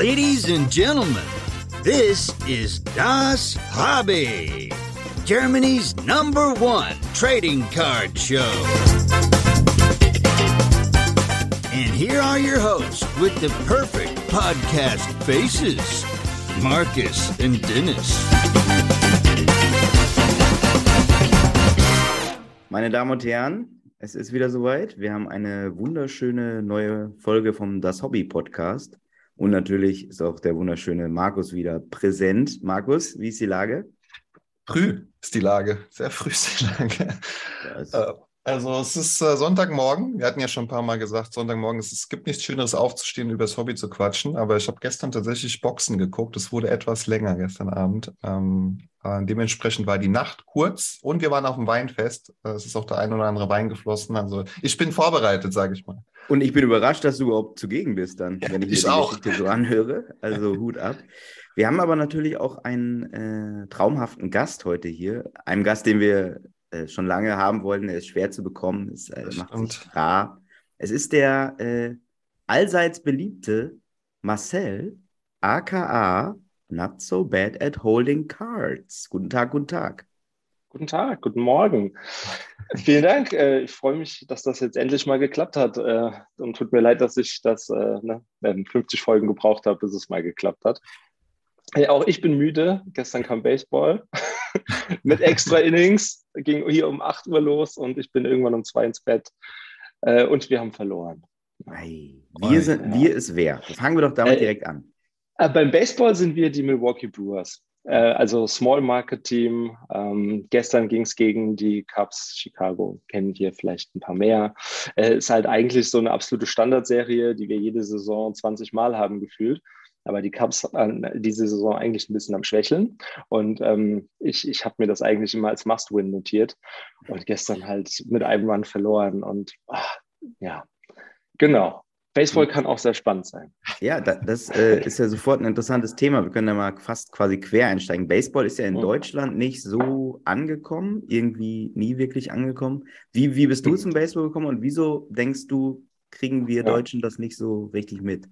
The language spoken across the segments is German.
Ladies and gentlemen, this is Das Hobby, Germany's number one trading card show. And here are your hosts with the perfect podcast faces Marcus and Dennis. Meine Damen und Herren, es ist wieder soweit. Wir haben eine wunderschöne neue Folge vom Das Hobby Podcast. Und natürlich ist auch der wunderschöne Markus wieder präsent. Markus, wie ist die Lage? Früh ist die Lage, sehr früh ist die Lage. Äh, also es ist äh, Sonntagmorgen. Wir hatten ja schon ein paar Mal gesagt, Sonntagmorgen, es, es gibt nichts Schöneres aufzustehen, über das Hobby zu quatschen. Aber ich habe gestern tatsächlich Boxen geguckt. Es wurde etwas länger gestern Abend. Ähm, äh, dementsprechend war die Nacht kurz und wir waren auf dem Weinfest. Äh, es ist auch der ein oder andere Wein geflossen. Also ich bin vorbereitet, sage ich mal. Und ich bin überrascht, dass du überhaupt zugegen bist dann, Ja, wenn ich, ich mir die auch. Geschichte so anhöre. Also Hut ab. Wir haben aber natürlich auch einen äh, traumhaften Gast heute hier. Einen Gast, den wir äh, schon lange haben wollten. Er ist schwer zu bekommen. Es äh, macht stimmt. sich rar. Es ist der äh, allseits beliebte Marcel, aka Not So Bad at Holding Cards. Guten Tag, guten Tag. Guten Tag, guten Morgen. Vielen Dank. Äh, Ich freue mich, dass das jetzt endlich mal geklappt hat. Äh, Und tut mir leid, dass ich das äh, ne, ähm, 50 Folgen gebraucht habe, bis es mal geklappt hat. Äh, Auch ich bin müde. Gestern kam Baseball mit extra Innings. Ging hier um 8 Uhr los und ich bin irgendwann um 2 ins Bett. Äh, Und wir haben verloren. Ei, wir, sind, ja. wir ist wer? Fangen wir doch damit Äh, direkt an. Äh, beim Baseball sind wir die Milwaukee Brewers. Äh, also Small Market Team. Ähm, gestern ging es gegen die Cubs Chicago. Kennen hier vielleicht ein paar mehr. Äh, ist halt eigentlich so eine absolute Standardserie, die wir jede Saison 20 Mal haben gefühlt. Aber die Cubs äh, diese Saison eigentlich ein bisschen am Schwächeln. Und ähm, ich, ich habe mir das eigentlich immer als Must-Win notiert. Und gestern halt mit einem Run verloren. Und ah, ja, genau. Baseball kann auch sehr spannend sein. Ja, da, das äh, ist ja sofort ein interessantes Thema. Wir können da mal fast quasi quer einsteigen. Baseball ist ja in Mhm. Deutschland nicht so angekommen, irgendwie nie wirklich angekommen. Wie, wie bist du Mhm. zum Baseball gekommen und wieso denkst du, kriegen wir. Deutschen das nicht so richtig mit?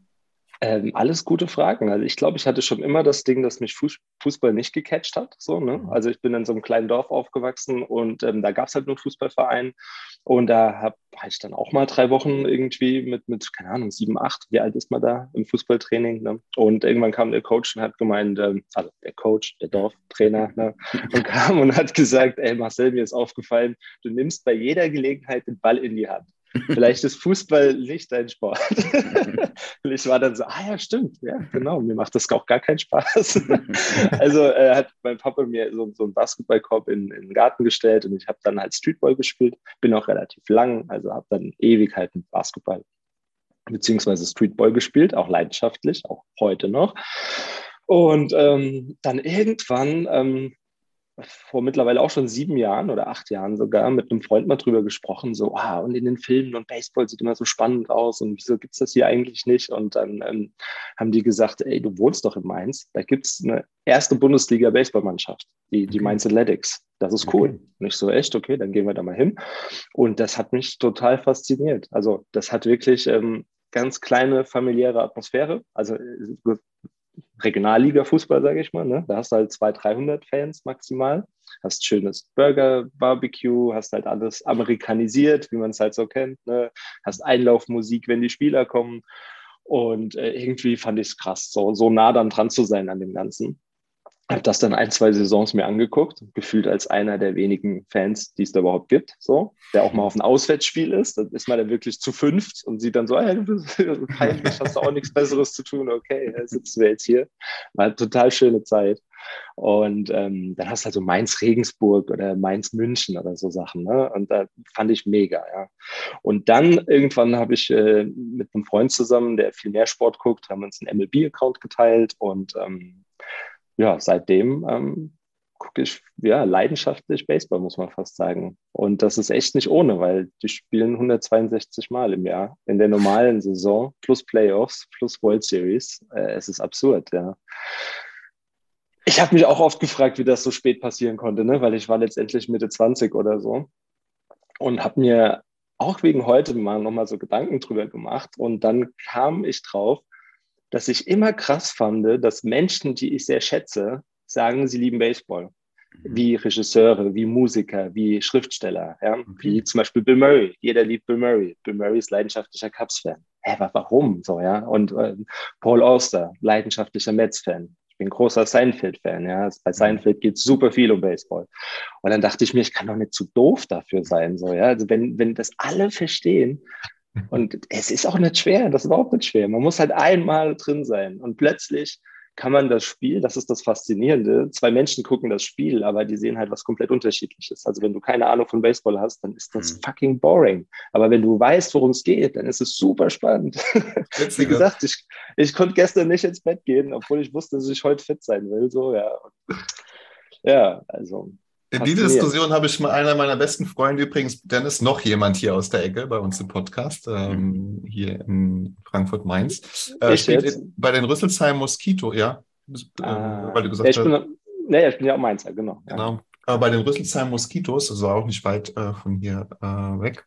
Ähm, alles gute Fragen. Also ich glaube, ich hatte schon immer das Ding, dass mich Fuß- Fußball nicht gecatcht hat. So, ne? Also ich bin in so einem kleinen Dorf aufgewachsen und ähm, da gab es halt nur einen Fußballverein. Und da habe war ich dann auch mal drei Wochen irgendwie mit, mit, keine Ahnung, sieben, acht, wie alt ist man da im Fußballtraining? Ne? Und irgendwann kam der Coach und hat gemeint, ähm, also der Coach, der Dorftrainer, ne? und kam und hat gesagt, ey Marcel, mir ist aufgefallen, du nimmst bei jeder Gelegenheit den Ball in die Hand. Vielleicht ist Fußball nicht dein Sport. Und ich war dann so, ah ja, stimmt, ja, genau, mir macht das auch gar keinen Spaß. also äh, hat mein Papa mir so, so einen Basketballkorb in, in den Garten gestellt und ich habe dann halt Streetball gespielt, bin auch relativ lang, also habe dann Ewigkeiten Basketball beziehungsweise Streetball gespielt, auch leidenschaftlich, auch heute noch. Und ähm, dann irgendwann, ähm, vor mittlerweile auch schon sieben Jahren oder acht Jahren sogar, mit einem Freund mal drüber gesprochen, so, ah, und in den Filmen und Baseball sieht immer so spannend aus und wieso gibt's das hier eigentlich nicht? Und dann ähm, haben die gesagt, ey, du wohnst doch in Mainz, da gibt's eine erste Bundesliga-Baseballmannschaft, die, die Okay. Mainz Athletics. Das ist cool. Okay. Und ich so, echt, okay, dann gehen wir da mal hin. Und das hat mich total fasziniert. Also das hat wirklich ähm, ganz kleine familiäre Atmosphäre. Also äh, Regionalliga-Fußball, sage ich mal. Ne? Da hast du halt 200, 300 Fans maximal. Hast schönes Burger, Barbecue, hast halt alles amerikanisiert, wie man es halt so kennt. Ne? Hast Einlaufmusik, wenn die Spieler kommen. Und äh, irgendwie fand ich es krass, so, so nah dann dran zu sein an dem Ganzen. Habe das dann ein, zwei Saisons mir angeguckt, gefühlt als einer der wenigen Fans, die es da überhaupt gibt, so, der auch mal auf ein Auswärtsspiel ist. Dann ist man dann wirklich zu fünft und sieht dann so, hey, du bist peinlich, hast du auch nichts Besseres zu tun, okay, sitzen wir jetzt hier. War eine total schöne Zeit. Und ähm, dann hast du halt so Mainz-Regensburg oder Mainz-München oder so Sachen. Ne? Und da fand ich mega, ja. Und dann irgendwann habe ich äh, mit einem Freund zusammen, der viel mehr Sport guckt, haben uns einen MLB-Account geteilt und ähm, ja, seitdem ähm, gucke ich ja leidenschaftlich Baseball, muss man fast sagen. Und das ist echt nicht ohne, weil die spielen 162 Mal im Jahr in der normalen Saison plus Playoffs plus World Series. Äh, es ist absurd, ja. Ich habe mich auch oft gefragt, wie das so spät passieren konnte, ne? weil ich war letztendlich Mitte 20 oder so und habe mir auch wegen heute mal nochmal so Gedanken drüber gemacht und dann kam ich drauf, dass ich immer krass fand, dass Menschen, die ich sehr schätze, sagen, sie lieben Baseball. Mhm. Wie Regisseure, wie Musiker, wie Schriftsteller, ja? Wie zum Beispiel Bill Murray. Jeder liebt Bill Murray. Bill Murray ist leidenschaftlicher Cubs-Fan. Hä, warum? So, ja. Und äh, Paul Auster, leidenschaftlicher Mets-Fan. Ich bin großer Seinfeld-Fan, ja. Bei mhm. Seinfeld geht es super viel um Baseball. Und dann dachte ich mir, ich kann doch nicht zu doof dafür sein, so, ja. Also wenn, wenn das alle verstehen, und es ist auch nicht schwer, das ist überhaupt nicht schwer. Man muss halt einmal drin sein und plötzlich kann man das Spiel, das ist das Faszinierende, zwei Menschen gucken das Spiel, aber die sehen halt was komplett unterschiedliches. Also wenn du keine Ahnung von Baseball hast, dann ist das mhm. fucking boring. Aber wenn du weißt, worum es geht, dann ist es super spannend. Wie gesagt, ich, ich konnte gestern nicht ins Bett gehen, obwohl ich wusste, dass ich heute fit sein will. So, ja. Ja, also in die Diskussion habe ich mit einer meiner besten Freunde übrigens, Dennis, noch jemand hier aus der Ecke bei uns im Podcast, ähm, mhm. hier in Frankfurt-Mainz. Äh, spielt bei den Rüsselsheim Mosquito, ja? Äh, ah, weil du gesagt ja, ich hast. Bin, naja, ich bin ja auch Mainzer, genau. Genau. Ja. Äh, bei den Rüsselsheim Moskitos, also auch nicht weit äh, von hier äh, weg.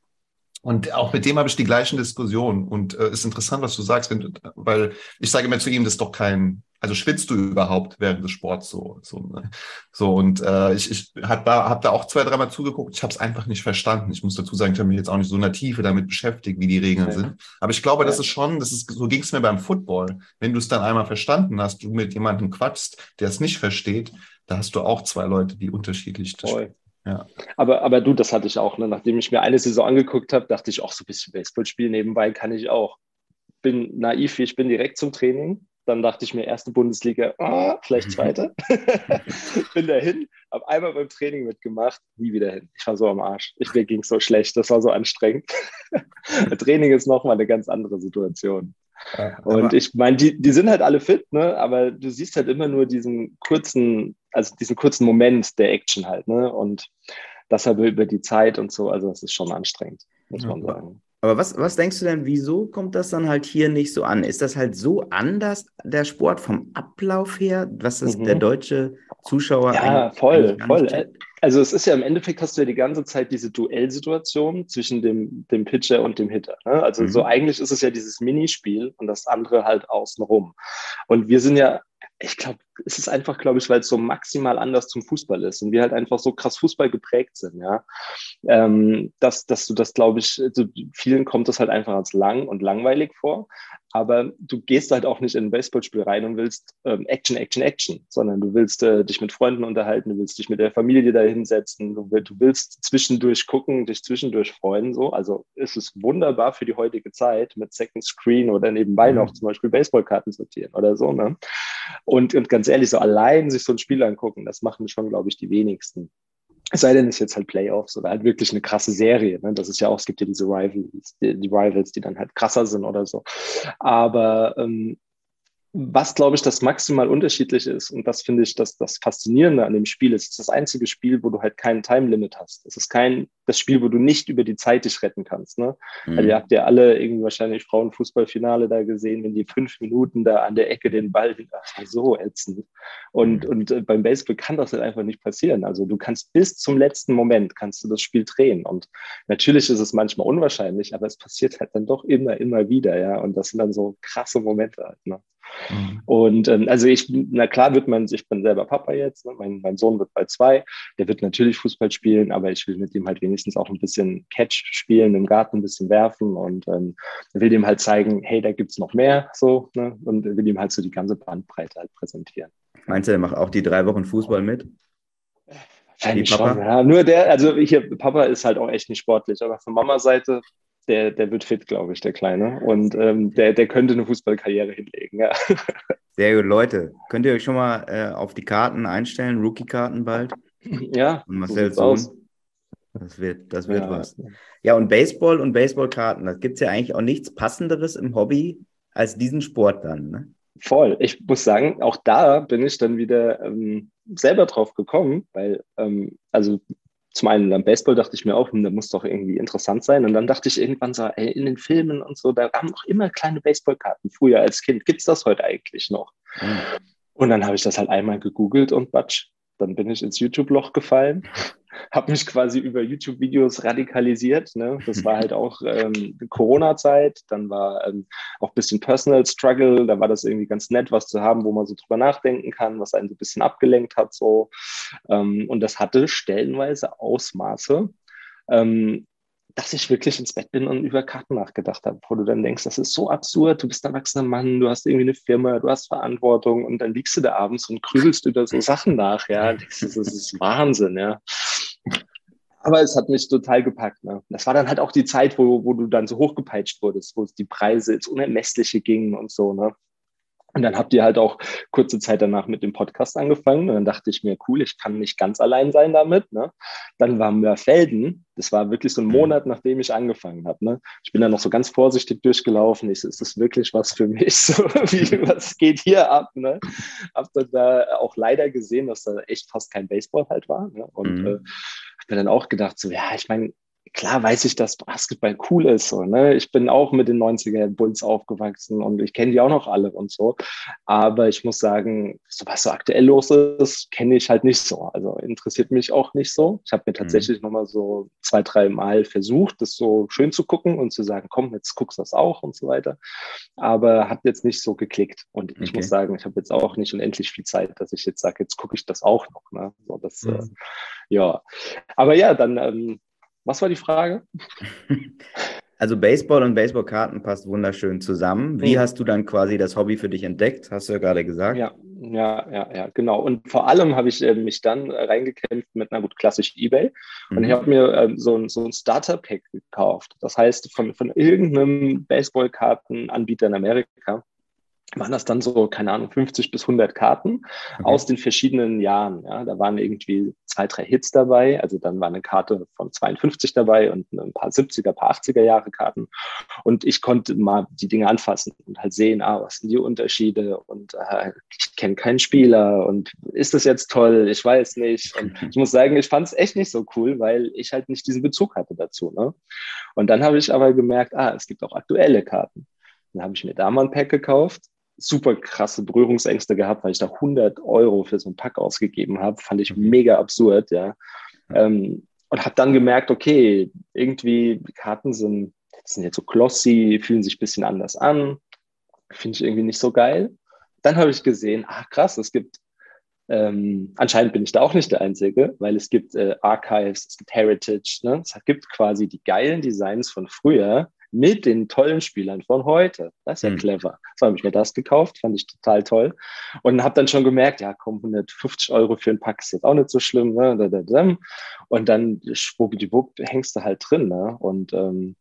Und auch mit dem habe ich die gleichen Diskussionen. Und es äh, ist interessant, was du sagst, wenn weil ich sage immer zu ihm, das ist doch kein, also schwitzt du überhaupt während des Sports so? So, ne? so und äh, ich, ich habe da, hab da auch zwei, dreimal zugeguckt. Ich habe es einfach nicht verstanden. Ich muss dazu sagen, ich habe mich jetzt auch nicht so in der Tiefe damit beschäftigt, wie die Regeln ja. sind. Aber ich glaube, das ist schon, das ist, so ging es mir beim Football. Wenn du es dann einmal verstanden hast, du mit jemandem quatschst, der es nicht versteht, da hast du auch zwei Leute, die unterschiedlich das ja. Aber, aber du, das hatte ich auch. Ne? Nachdem ich mir eine Saison angeguckt habe, dachte ich, auch so ein bisschen Baseball spielen nebenbei kann ich auch. Bin naiv, ich bin direkt zum Training, dann dachte ich mir, erste Bundesliga, oh, vielleicht mhm. zweite. Bin dahin, habe einmal beim Training mitgemacht, nie wieder hin. Ich war so am Arsch. Ich, mir ging so schlecht, das war so anstrengend. Training ist nochmal eine ganz andere Situation. Ja, und ich meine, die, die sind halt alle fit, ne? aber du siehst halt immer nur diesen kurzen, also diesen kurzen Moment der Action halt. Ne? Und das halt über die Zeit und so, also das ist schon anstrengend, muss man sagen. Aber was, was denkst du denn, wieso kommt das dann halt hier nicht so an? Ist das halt so anders, der Sport vom Ablauf her, was das mhm. der deutsche Zuschauer Ja, voll, voll. Also es ist ja im Endeffekt hast du ja die ganze Zeit diese Duellsituation zwischen dem, dem Pitcher und dem Hitter. Ne? Also mhm. so eigentlich ist es ja dieses Minispiel und das andere halt außenrum. Und wir sind ja ich glaube, es ist einfach, glaube ich, weil es so maximal anders zum Fußball ist und wir halt einfach so krass Fußball geprägt sind, ja. Ähm, dass, dass du das, glaube ich, also vielen kommt das halt einfach als lang und langweilig vor. Aber du gehst halt auch nicht in ein Baseballspiel rein und willst ähm, Action, Action, Action, sondern du willst äh, dich mit Freunden unterhalten, du willst dich mit der Familie da hinsetzen, du, du, willst zwischendurch gucken, dich zwischendurch freuen. So. Also ist es wunderbar für die heutige Zeit mit Second Screen oder nebenbei mhm. noch zum Beispiel Baseballkarten sortieren oder so. Ne? Und, und ganz ehrlich, so allein sich so ein Spiel angucken, das machen schon, glaube ich, die wenigsten. Es sei denn, es ist jetzt halt Playoffs oder halt wirklich eine krasse Serie. Ne? Das ist ja auch, es gibt ja diese Rivals, die, die Rivals, die dann halt krasser sind oder so. Aber ähm, was, glaube ich, das maximal unterschiedlich ist, und das finde ich das, das Faszinierende an dem Spiel, ist, es ist das einzige Spiel, wo du halt keinen Time-Limit hast. Es ist kein, das Spiel, wo du nicht über die Zeit dich retten kannst. Ne? Mhm. Also ihr habt ja alle irgendwie wahrscheinlich Frauenfußballfinale da gesehen, wenn die fünf Minuten da an der Ecke den Ball, war so ätzend. Und, mhm. und äh, beim Baseball kann das halt einfach nicht passieren. Also du kannst bis zum letzten Moment, kannst du das Spiel drehen. Und natürlich ist es manchmal unwahrscheinlich, aber es passiert halt dann doch immer, immer wieder, ja. Und das sind dann so krasse Momente halt. Ne? Mhm. Und ähm, also ich, na klar wird man, ich bin selber Papa jetzt, ne? mein, mein Sohn wird bei zwei, der wird natürlich Fußball spielen, aber ich will mit ihm halt wenigstens auch ein bisschen Catch spielen, im Garten ein bisschen werfen und ähm, will ihm halt zeigen, hey, da gibt es noch mehr so ne? und will ihm halt so die ganze Bandbreite halt präsentieren. Meinst du, er macht auch die drei Wochen Fußball mit? Wahrscheinlich schon, ja. Nur der, also hier, Papa ist halt auch echt nicht sportlich, aber von Mamas Seite der, der wird fit, glaube ich, der Kleine. Und ähm, der, der könnte eine Fußballkarriere hinlegen, ja. Sehr gut, Leute. Könnt ihr euch schon mal äh, auf die Karten einstellen, Rookie-Karten bald? Ja. Und Marcel so Sohn. Das wird, das wird ja, was. Ja, und Baseball und Baseballkarten, da gibt es ja eigentlich auch nichts Passenderes im Hobby als diesen Sport dann, ne? Voll. Ich muss sagen, auch da bin ich dann wieder ähm, selber drauf gekommen, weil, ähm, also zum einen beim Baseball dachte ich mir auch, hm, da muss doch irgendwie interessant sein. Und dann dachte ich irgendwann so, ey, in den Filmen und so, da haben noch immer kleine Baseballkarten. Früher als Kind. Gibt es das heute eigentlich noch? Mhm. Und dann habe ich das halt einmal gegoogelt und batsch, dann bin ich ins YouTube-Loch gefallen, habe mich quasi über YouTube-Videos radikalisiert. Ne? Das war halt auch ähm, Corona-Zeit, dann war ähm, auch ein bisschen Personal Struggle, da war das irgendwie ganz nett, was zu haben, wo man so drüber nachdenken kann, was einen so ein bisschen abgelenkt hat. So. Ähm, und das hatte stellenweise Ausmaße. Ähm, dass ich wirklich ins Bett bin und über Karten nachgedacht habe, wo du dann denkst, das ist so absurd, du bist ein erwachsener Mann, du hast irgendwie eine Firma, du hast Verantwortung und dann liegst du da abends und grübelst über so Sachen nach, ja, das ist, das ist Wahnsinn, ja. Aber es hat mich total gepackt. Ne? Das war dann halt auch die Zeit, wo, wo du dann so hochgepeitscht wurdest, wo die Preise ins Unermessliche gingen und so. Ne? Und dann habt ihr halt auch kurze Zeit danach mit dem Podcast angefangen. Und dann dachte ich mir, cool, ich kann nicht ganz allein sein damit. Ne? Dann war Mörfelden. Das war wirklich so ein mhm. Monat, nachdem ich angefangen habe. Ne? Ich bin dann noch so ganz vorsichtig durchgelaufen. Ich, ist das wirklich was für mich? So, wie, was geht hier ab? Ne? Hab dann da auch leider gesehen, dass da echt fast kein Baseball halt war. Ne? Und mhm. äh, hab mir dann auch gedacht, so, ja, ich meine, klar weiß ich, dass Basketball cool ist. So, ne? Ich bin auch mit den 90er Bulls aufgewachsen und ich kenne die auch noch alle und so. Aber ich muss sagen, so was so aktuell los ist, kenne ich halt nicht so. Also interessiert mich auch nicht so. Ich habe mir mhm. tatsächlich mhm. nochmal so zwei, drei Mal versucht, das so schön zu gucken und zu sagen, komm, jetzt guckst du das auch und so weiter. Aber hat jetzt nicht so geklickt. Und ich okay. muss sagen, ich habe jetzt auch nicht unendlich viel Zeit, dass ich jetzt sage, jetzt gucke ich das auch noch. Ne? So, das, mhm. äh, ja. Aber ja, dann ähm, was war die Frage? Also Baseball und Baseballkarten passt wunderschön zusammen. Wie mhm. hast du dann quasi das Hobby für dich entdeckt? Hast du ja gerade gesagt. Ja, ja, ja, ja, genau. Und vor allem habe ich äh, mich dann reingekämpft mit, na gut, klassisch eBay. Und mhm. ich habe mir äh, so ein, so ein Starter-Pack gekauft. Das heißt, von, von irgendeinem Baseballkartenanbieter in Amerika waren das dann so, keine Ahnung, 50 bis 100 Karten okay. aus den verschiedenen Jahren. Ja, da waren irgendwie zwei, drei Hits dabei. Also dann war eine Karte von 52 dabei und ein paar 70er, ein paar 80er Jahre Karten. Und ich konnte mal die Dinge anfassen und halt sehen, ah, was sind die Unterschiede? Und äh, ich kenne keinen Spieler und ist das jetzt toll? Ich weiß nicht. Und ich muss sagen, ich fand es echt nicht so cool, weil ich halt nicht diesen Bezug hatte dazu. Ne? Und dann habe ich aber gemerkt, ah, es gibt auch aktuelle Karten. Dann habe ich mir da mal ein Pack gekauft super krasse Berührungsängste gehabt, weil ich da 100 Euro für so ein Pack ausgegeben habe. Fand ich mhm. mega absurd, ja. Ähm, und habe dann gemerkt, okay, irgendwie die Karten sind, sind jetzt so glossy, fühlen sich ein bisschen anders an. Finde ich irgendwie nicht so geil. Dann habe ich gesehen, ach krass, es gibt, ähm, anscheinend bin ich da auch nicht der Einzige, weil es gibt äh, Archives, es gibt Heritage, ne? es gibt quasi die geilen Designs von früher, mit den tollen Spielern von heute. Das ist ja mhm. clever. So habe ich mir das gekauft, fand ich total toll. Und habe dann schon gemerkt, ja, komm, 150 Euro für ein Pack ist jetzt auch nicht so schlimm. Ne? Und dann schwuppdiwupp hängst du halt drin. Ne? Und ähm,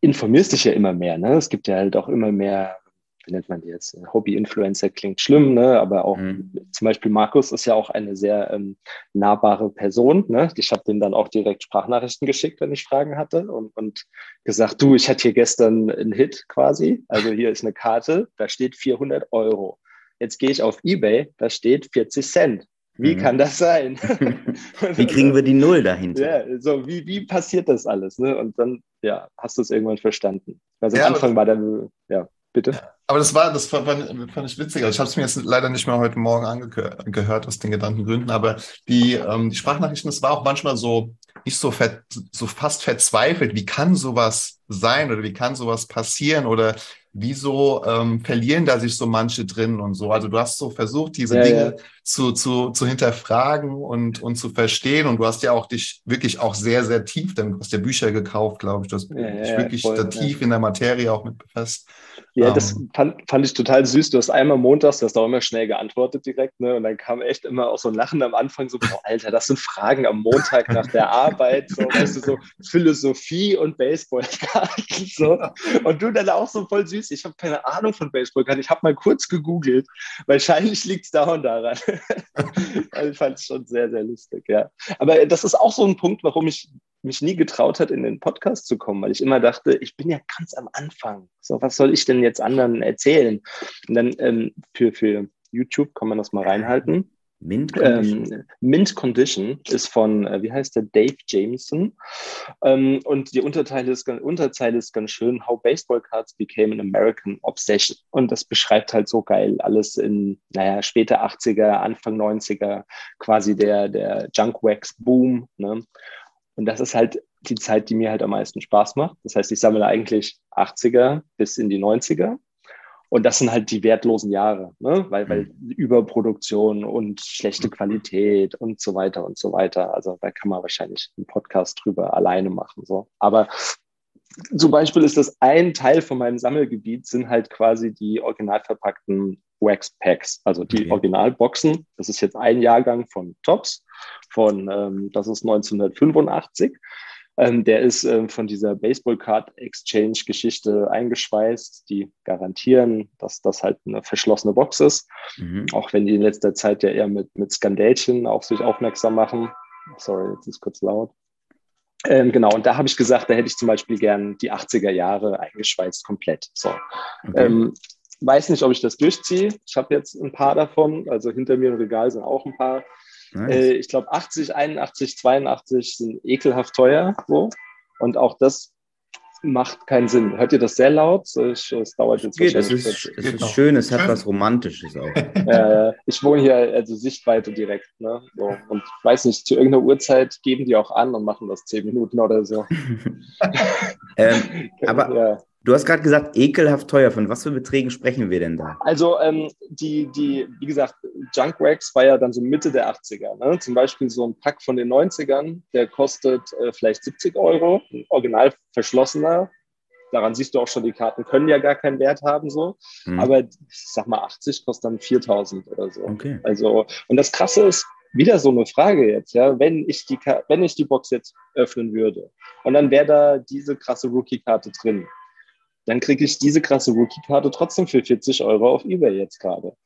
informierst dich ja immer mehr. Ne? Es gibt ja halt auch immer mehr wie nennt man die jetzt? Hobby-Influencer klingt schlimm, ne? aber auch mhm. zum Beispiel Markus ist ja auch eine sehr ähm, nahbare Person. Ne? Ich habe dem dann auch direkt Sprachnachrichten geschickt, wenn ich Fragen hatte und, und gesagt, du, ich hatte hier gestern einen Hit quasi. Also hier ist eine Karte, da steht 400 Euro. Jetzt gehe ich auf Ebay, da steht 40 Cent. Wie mhm. kann das sein? wie kriegen wir die Null dahinter? Ja, so, wie, wie passiert das alles? Ne? Und dann, ja, hast du es irgendwann verstanden. Also am ja, Anfang war dann, ja. Bitte. Aber das war, das fand, fand ich witzig. Also ich habe es mir jetzt leider nicht mehr heute Morgen angehört aus den genannten Gründen, aber die, ähm, die Sprachnachrichten, das war auch manchmal so nicht so, ver, so fast verzweifelt. Wie kann sowas sein oder wie kann sowas passieren oder wieso ähm, verlieren da sich so manche drin und so? Also du hast so versucht, diese ja, Dinge ja. Zu, zu, zu hinterfragen und, und zu verstehen und du hast ja auch dich wirklich auch sehr, sehr tief damit, du hast ja Bücher gekauft, glaube ich, du hast ja, dich wirklich voll, da tief in der Materie auch mit befasst. Ja, um, das ähm. fand, fand ich total süß. Du hast einmal montags, du hast auch immer schnell geantwortet direkt, ne? Und dann kam echt immer auch so ein Lachen am Anfang, so, oh, Alter, das sind Fragen am Montag nach der Arbeit, so, weißt du, so Philosophie und Baseballkarten, so. Und du dann auch so voll süß, ich habe keine Ahnung von Baseballkarten, ich habe mal kurz gegoogelt, wahrscheinlich liegt es da und daran. also ich fand es schon sehr, sehr lustig, ja. Aber das ist auch so ein Punkt, warum ich mich nie getraut hat, in den Podcast zu kommen, weil ich immer dachte, ich bin ja ganz am Anfang. So, was soll ich denn jetzt anderen erzählen? Und dann ähm, für, für YouTube kann man das mal reinhalten. Mint Condition. Ähm, Mint Condition ist von, äh, wie heißt der, Dave Jameson. Ähm, und die Unterteile ist, Unterzeile ist ganz schön, How Baseball Cards Became an American Obsession. Und das beschreibt halt so geil alles in, naja, später 80er, Anfang 90er, quasi der, der Junk Wax Boom. Ne? Und das ist halt die Zeit, die mir halt am meisten Spaß macht. Das heißt, ich sammle eigentlich 80er bis in die 90er und das sind halt die wertlosen Jahre, ne? weil, weil mhm. Überproduktion und schlechte Qualität und so weiter und so weiter. Also da kann man wahrscheinlich einen Podcast drüber alleine machen. So. Aber zum Beispiel ist das ein Teil von meinem Sammelgebiet, sind halt quasi die original verpackten Wax Packs, also die okay. Originalboxen. Das ist jetzt ein Jahrgang von Tops, von, ähm, das ist 1985. Ähm, der ist ähm, von dieser Baseball Card Exchange Geschichte eingeschweißt. Die garantieren, dass das halt eine verschlossene Box ist. Mhm. Auch wenn die in letzter Zeit ja eher mit, mit Skandälchen auf sich aufmerksam machen. Sorry, jetzt ist kurz laut. Ähm, genau, und da habe ich gesagt, da hätte ich zum Beispiel gern die 80er Jahre eingeschweißt komplett. So. Okay. Ähm, weiß nicht, ob ich das durchziehe. Ich habe jetzt ein paar davon. Also hinter mir im Regal sind auch ein paar. Nice. Äh, ich glaube 80, 81, 82 sind ekelhaft teuer. So. Und auch das macht keinen Sinn. Hört ihr das sehr laut? Ich, es dauert jetzt Geht, es ist, es ist schön, es hat was Romantisches auch. Äh, ich wohne hier, also Sichtweite direkt. Ne? So. Und weiß nicht, zu irgendeiner Uhrzeit geben die auch an und machen das zehn Minuten oder so. ähm, aber ja. Du hast gerade gesagt, ekelhaft teuer. Von was für Beträgen sprechen wir denn da? Also ähm, die, die, wie gesagt, Junk Wax war ja dann so Mitte der 80er. Ne? Zum Beispiel so ein Pack von den 90ern, der kostet äh, vielleicht 70 Euro, ein original verschlossener. Daran siehst du auch schon, die Karten können ja gar keinen Wert haben so. Hm. Aber ich sag mal, 80 kostet dann 4000 oder so. Okay. Also, und das Krasse ist, wieder so eine Frage jetzt, ja, wenn ich die, wenn ich die Box jetzt öffnen würde und dann wäre da diese krasse Rookie-Karte drin dann kriege ich diese krasse Rookie-Karte trotzdem für 40 Euro auf Ebay jetzt gerade.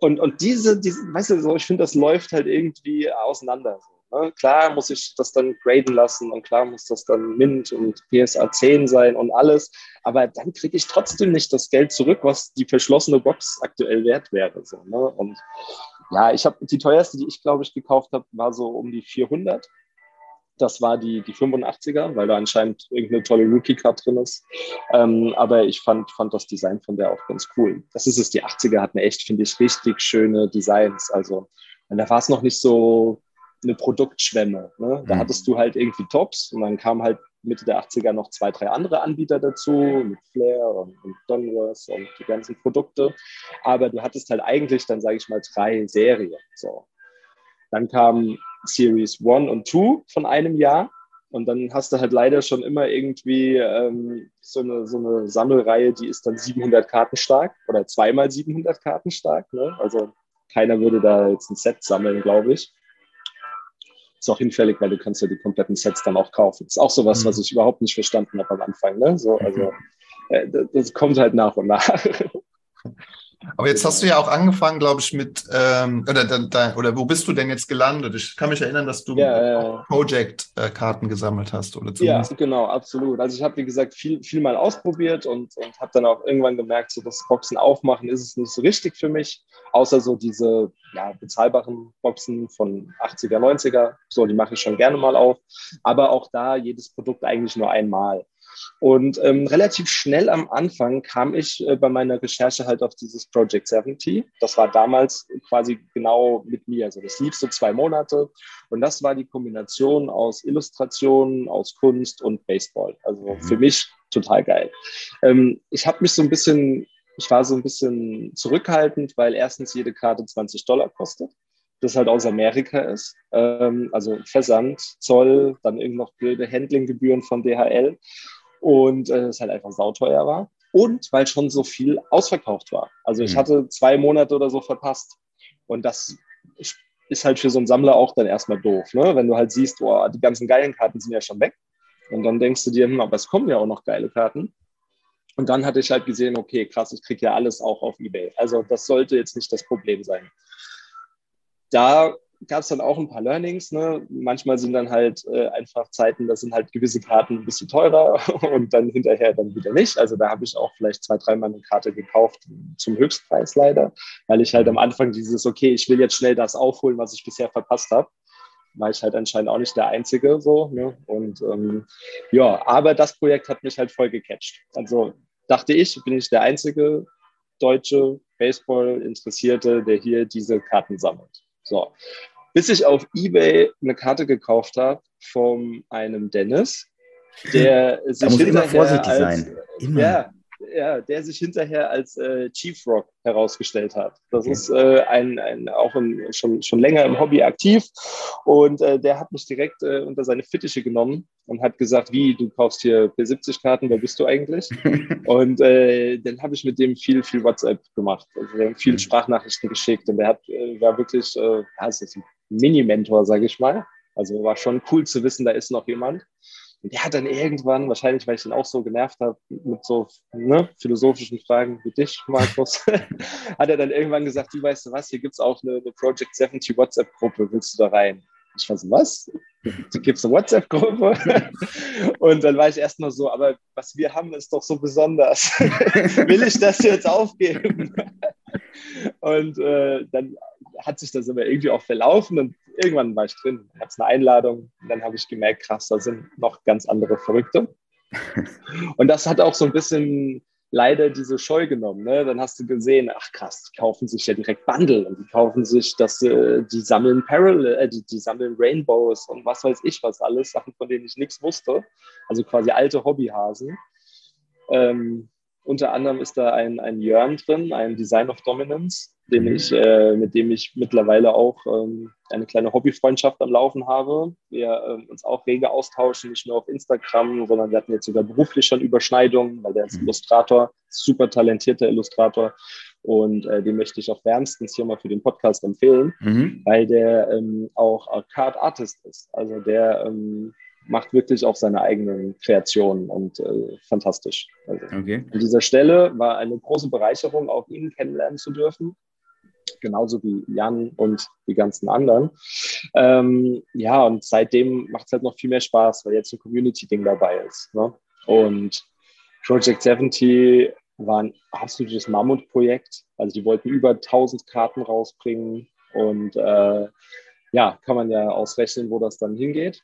Und, und diese, diese, weißt du, ich finde, das läuft halt irgendwie auseinander. Ne? Klar muss ich das dann graden lassen und klar muss das dann Mint und PSA 10 sein und alles, aber dann kriege ich trotzdem nicht das Geld zurück, was die verschlossene Box aktuell wert wäre. So, ne? Und ja, ich habe die teuerste, die ich glaube ich gekauft habe, war so um die 400. Das war die, die 85er, weil da anscheinend irgendeine tolle Rookie-Card drin ist. Ähm, aber ich fand, fand das Design von der auch ganz cool. Das ist es, die 80er hatten echt, finde ich, richtig schöne Designs. Also, da war es noch nicht so eine Produktschwemme. Ne? Da mhm. hattest du halt irgendwie Tops und dann kam halt Mitte der 80er noch zwei, drei andere Anbieter dazu, mit Flair und, und Donruss und die ganzen Produkte. Aber du hattest halt eigentlich dann, sage ich mal, drei Serien. So. Dann kam Series 1 und 2 von einem Jahr. Und dann hast du halt leider schon immer irgendwie ähm, so, eine, so eine Sammelreihe, die ist dann 700 Karten stark oder zweimal 700 Karten stark. Ne? Also keiner würde da jetzt ein Set sammeln, glaube ich. Ist auch hinfällig, weil du kannst ja die kompletten Sets dann auch kaufen. Ist auch sowas, mhm. was ich überhaupt nicht verstanden habe am Anfang. Ne? So, also äh, das kommt halt nach und nach. Aber jetzt hast du ja auch angefangen, glaube ich, mit, ähm, oder, da, oder wo bist du denn jetzt gelandet? Ich kann mich erinnern, dass du ja, äh, Project-Karten gesammelt hast. Oder zumindest. ja, genau, absolut. Also ich habe, wie gesagt, viel, viel mal ausprobiert und, und habe dann auch irgendwann gemerkt, so das Boxen aufmachen ist es nicht so richtig für mich, außer so diese ja, bezahlbaren Boxen von 80er, 90er. So, die mache ich schon gerne mal auf. Aber auch da jedes Produkt eigentlich nur einmal. Und ähm, relativ schnell am Anfang kam ich äh, bei meiner Recherche halt auf dieses Project 70. Das war damals quasi genau mit mir. Also das lief so zwei Monate. Und das war die Kombination aus Illustrationen, aus Kunst und Baseball. Also mhm. für mich total geil. Ähm, ich habe mich so ein bisschen, ich war so ein bisschen zurückhaltend, weil erstens jede Karte 20 Dollar kostet das halt aus Amerika ist. Ähm, also Versand, Zoll, dann irgend noch blöde Handlinggebühren von DHL und äh, es halt einfach sauteuer war. Und weil schon so viel ausverkauft war. Also ich mhm. hatte zwei Monate oder so verpasst. Und das ist halt für so einen Sammler auch dann erstmal doof, ne? Wenn du halt siehst, boah, die ganzen geilen Karten sind ja schon weg. Und dann denkst du dir, hm, aber es kommen ja auch noch geile Karten. Und dann hatte ich halt gesehen, okay, krass, ich kriege ja alles auch auf Ebay. Also das sollte jetzt nicht das Problem sein. Da gab es dann auch ein paar Learnings. Ne? Manchmal sind dann halt äh, einfach Zeiten, da sind halt gewisse Karten ein bisschen teurer und dann hinterher dann wieder nicht. Also da habe ich auch vielleicht zwei, dreimal eine Karte gekauft zum Höchstpreis leider, weil ich halt am Anfang dieses, okay, ich will jetzt schnell das aufholen, was ich bisher verpasst habe. War ich halt anscheinend auch nicht der Einzige so. Ne? Und ähm, ja, aber das Projekt hat mich halt voll gecatcht. Also dachte ich, bin ich der einzige deutsche Baseball-Interessierte, der hier diese Karten sammelt. So, bis ich auf eBay eine Karte gekauft habe von einem Dennis, der sich da muss immer vorsichtig als, sein. Immer. Ja, ja, der sich hinterher als äh, Chief Rock herausgestellt hat. Das ist äh, ein, ein, auch ein, schon, schon länger im Hobby aktiv und äh, der hat mich direkt äh, unter seine Fittiche genommen und hat gesagt, wie, du kaufst hier P70-Karten, wer bist du eigentlich? und äh, dann habe ich mit dem viel, viel WhatsApp gemacht. Also wir haben viele mhm. Sprachnachrichten geschickt und der hat, äh, war wirklich, äh, ja, ist ein Mini-Mentor, sage ich mal. Also war schon cool zu wissen, da ist noch jemand. Und der hat dann irgendwann, wahrscheinlich weil ich ihn auch so genervt habe mit so ne, philosophischen Fragen wie dich, Markus, hat er dann irgendwann gesagt, du weißt du was, hier gibt es auch eine, eine Project 70 WhatsApp-Gruppe, willst du da rein? Ich war so, was? Du gibst eine WhatsApp-Gruppe? Und dann war ich erstmal so, aber was wir haben, ist doch so besonders. Will ich das jetzt aufgeben? Und äh, dann hat sich das aber irgendwie auch verlaufen und irgendwann war ich drin, gab es eine Einladung und dann habe ich gemerkt, krass, da sind noch ganz andere Verrückte. Und das hat auch so ein bisschen leider diese Scheu genommen. Ne? Dann hast du gesehen, ach krass, die kaufen sich ja direkt Bundle und die kaufen sich das, äh, die sammeln Parallel, äh, die, die, sammeln Rainbows und was weiß ich was alles, Sachen, von denen ich nichts wusste. Also quasi alte Hobbyhasen. Ähm, unter anderem ist da ein, ein Jörn drin, ein Design of Dominance, den ich, äh, mit dem ich mittlerweile auch ähm, eine kleine Hobbyfreundschaft am Laufen habe. Wir äh, uns auch rege austauschen, nicht nur auf Instagram, sondern wir hatten jetzt sogar beruflich schon Überschneidungen, weil der ist mhm. Illustrator, super talentierter Illustrator. Und äh, den möchte ich auch wärmstens hier mal für den Podcast empfehlen, mhm. weil der ähm, auch Card Artist ist. Also der ähm, macht wirklich auch seine eigenen Kreationen und äh, fantastisch. Also okay. An dieser Stelle war eine große Bereicherung, auch ihn kennenlernen zu dürfen genauso wie Jan und die ganzen anderen. Ähm, ja, und seitdem macht es halt noch viel mehr Spaß, weil jetzt ein Community-Ding dabei ist. Ne? Und Project 70 war ein absolutes Mammutprojekt. Also die wollten über 1000 Karten rausbringen und äh, ja, kann man ja ausrechnen, wo das dann hingeht.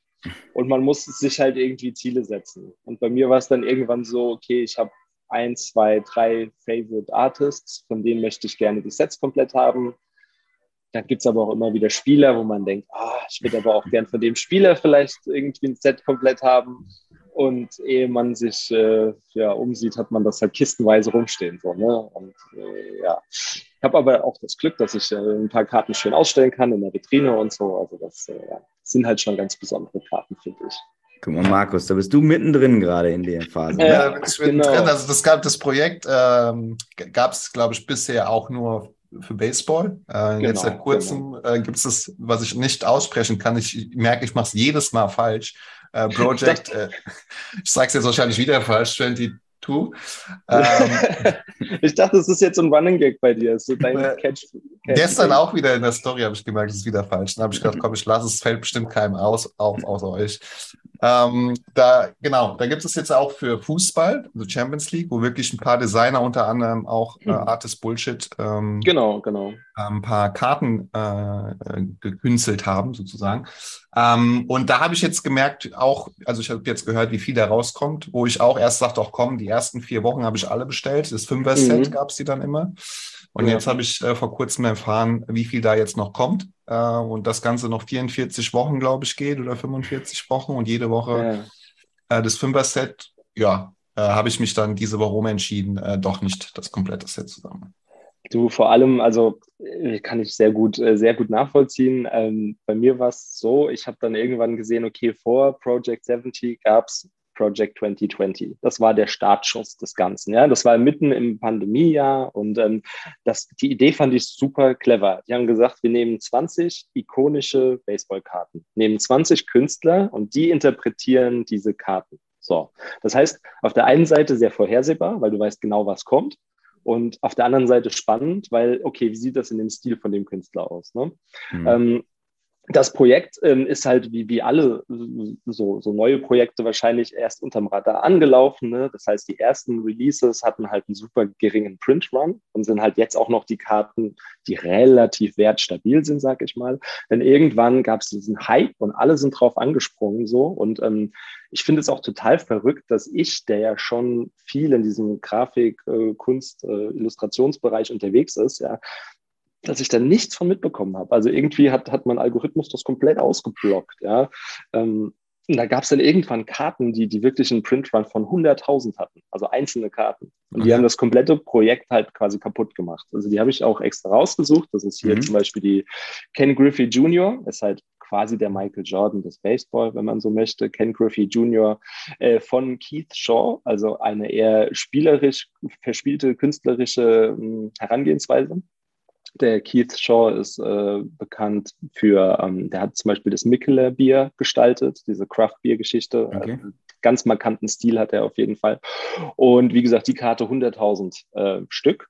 Und man muss sich halt irgendwie Ziele setzen. Und bei mir war es dann irgendwann so, okay, ich habe ein, zwei, drei Favorite Artists, von denen möchte ich gerne die Sets komplett haben. Dann gibt es aber auch immer wieder Spieler, wo man denkt, ah, ich würde aber auch gern von dem Spieler vielleicht irgendwie ein Set komplett haben. Und ehe man sich äh, ja, umsieht, hat man das halt kistenweise rumstehen. So, ne? Und äh, ja, ich habe aber auch das Glück, dass ich äh, ein paar Karten schön ausstellen kann in der Vitrine und so. Also das äh, sind halt schon ganz besondere Karten, finde ich. Guck mal, Markus, da bist du mittendrin gerade in der Phase. Ne? Ja, bin ich mittendrin. Genau. Also das, gab, das Projekt ähm, gab es, glaube ich, bisher auch nur für Baseball. Äh, genau, jetzt seit kurzem genau. äh, gibt es das, was ich nicht aussprechen kann. Ich merke, ich mache es jedes Mal falsch. Äh, Project, äh, ich sage es jetzt wahrscheinlich wieder falsch, 22 tu. Ähm, ich dachte, es ist jetzt ein Running Gag bei dir. So dein äh, Catch, Catch gestern auch wieder in der Story habe ich gemerkt, es ist wieder falsch. Dann habe ich gedacht, komm, ich lasse es, fällt bestimmt keinem aus, auf, außer euch. Ähm, da, genau, da gibt es jetzt auch für Fußball, also Champions League, wo wirklich ein paar Designer, unter anderem auch äh, mhm. Artist Bullshit, ähm, genau, genau. ein paar Karten äh, gekünstelt haben, sozusagen. Ähm, und da habe ich jetzt gemerkt, auch, also ich habe jetzt gehört, wie viel da rauskommt, wo ich auch erst sagte, auch komm, die ersten vier Wochen habe ich alle bestellt. Das Fünfer-Set mhm. gab es die dann immer. Und ja. jetzt habe ich äh, vor kurzem erfahren, wie viel da jetzt noch kommt. Äh, und das Ganze noch 44 Wochen, glaube ich, geht oder 45 Wochen und jede Woche ja. äh, das Fünfer-Set, ja, äh, habe ich mich dann diese Woche umentschieden, äh, doch nicht das komplette Set zusammen. Du, vor allem, also äh, kann ich sehr gut, sehr gut nachvollziehen. Ähm, bei mir war es so, ich habe dann irgendwann gesehen, okay, vor Project 70 gab es Project 2020. Das war der Startschuss des Ganzen. Ja, das war mitten im Pandemiejahr und ähm, das, die Idee fand ich super clever. Die haben gesagt, wir nehmen 20 ikonische Baseballkarten, nehmen 20 Künstler und die interpretieren diese Karten. So, das heißt, auf der einen Seite sehr vorhersehbar, weil du weißt genau, was kommt. Und auf der anderen Seite spannend, weil, okay, wie sieht das in dem Stil von dem Künstler aus? Ne? Mhm. Ähm, das Projekt ähm, ist halt wie, wie alle so, so neue Projekte wahrscheinlich erst unterm Radar angelaufen. Ne? Das heißt, die ersten Releases hatten halt einen super geringen Print-Run und sind halt jetzt auch noch die Karten, die relativ wertstabil sind, sag ich mal. Denn irgendwann gab es diesen Hype und alle sind drauf angesprungen so. Und ähm, ich finde es auch total verrückt, dass ich, der ja schon viel in diesem Grafik, äh, Kunst, äh, Illustrationsbereich unterwegs ist, ja, dass ich da nichts von mitbekommen habe. Also irgendwie hat, hat mein Algorithmus das komplett ausgeblockt. Ja. Ähm, und da gab es dann irgendwann Karten, die, die wirklich einen Printrun von 100.000 hatten, also einzelne Karten. Und die haben das komplette Projekt halt quasi kaputt gemacht. Also die habe ich auch extra rausgesucht. Das ist hier mhm. zum Beispiel die Ken Griffey Jr., ist halt quasi der Michael Jordan des Baseball, wenn man so möchte. Ken Griffey Jr. Äh, von Keith Shaw, also eine eher spielerisch verspielte künstlerische mh, hm, Herangehensweise. Der Keith Shaw ist äh, bekannt für, ähm, der hat zum Beispiel das Mikkeler Bier gestaltet, diese Craft-Bier-Geschichte. Okay. Also, ganz markanten Stil hat er auf jeden Fall. Und wie gesagt, die Karte 100.000 äh, Stück.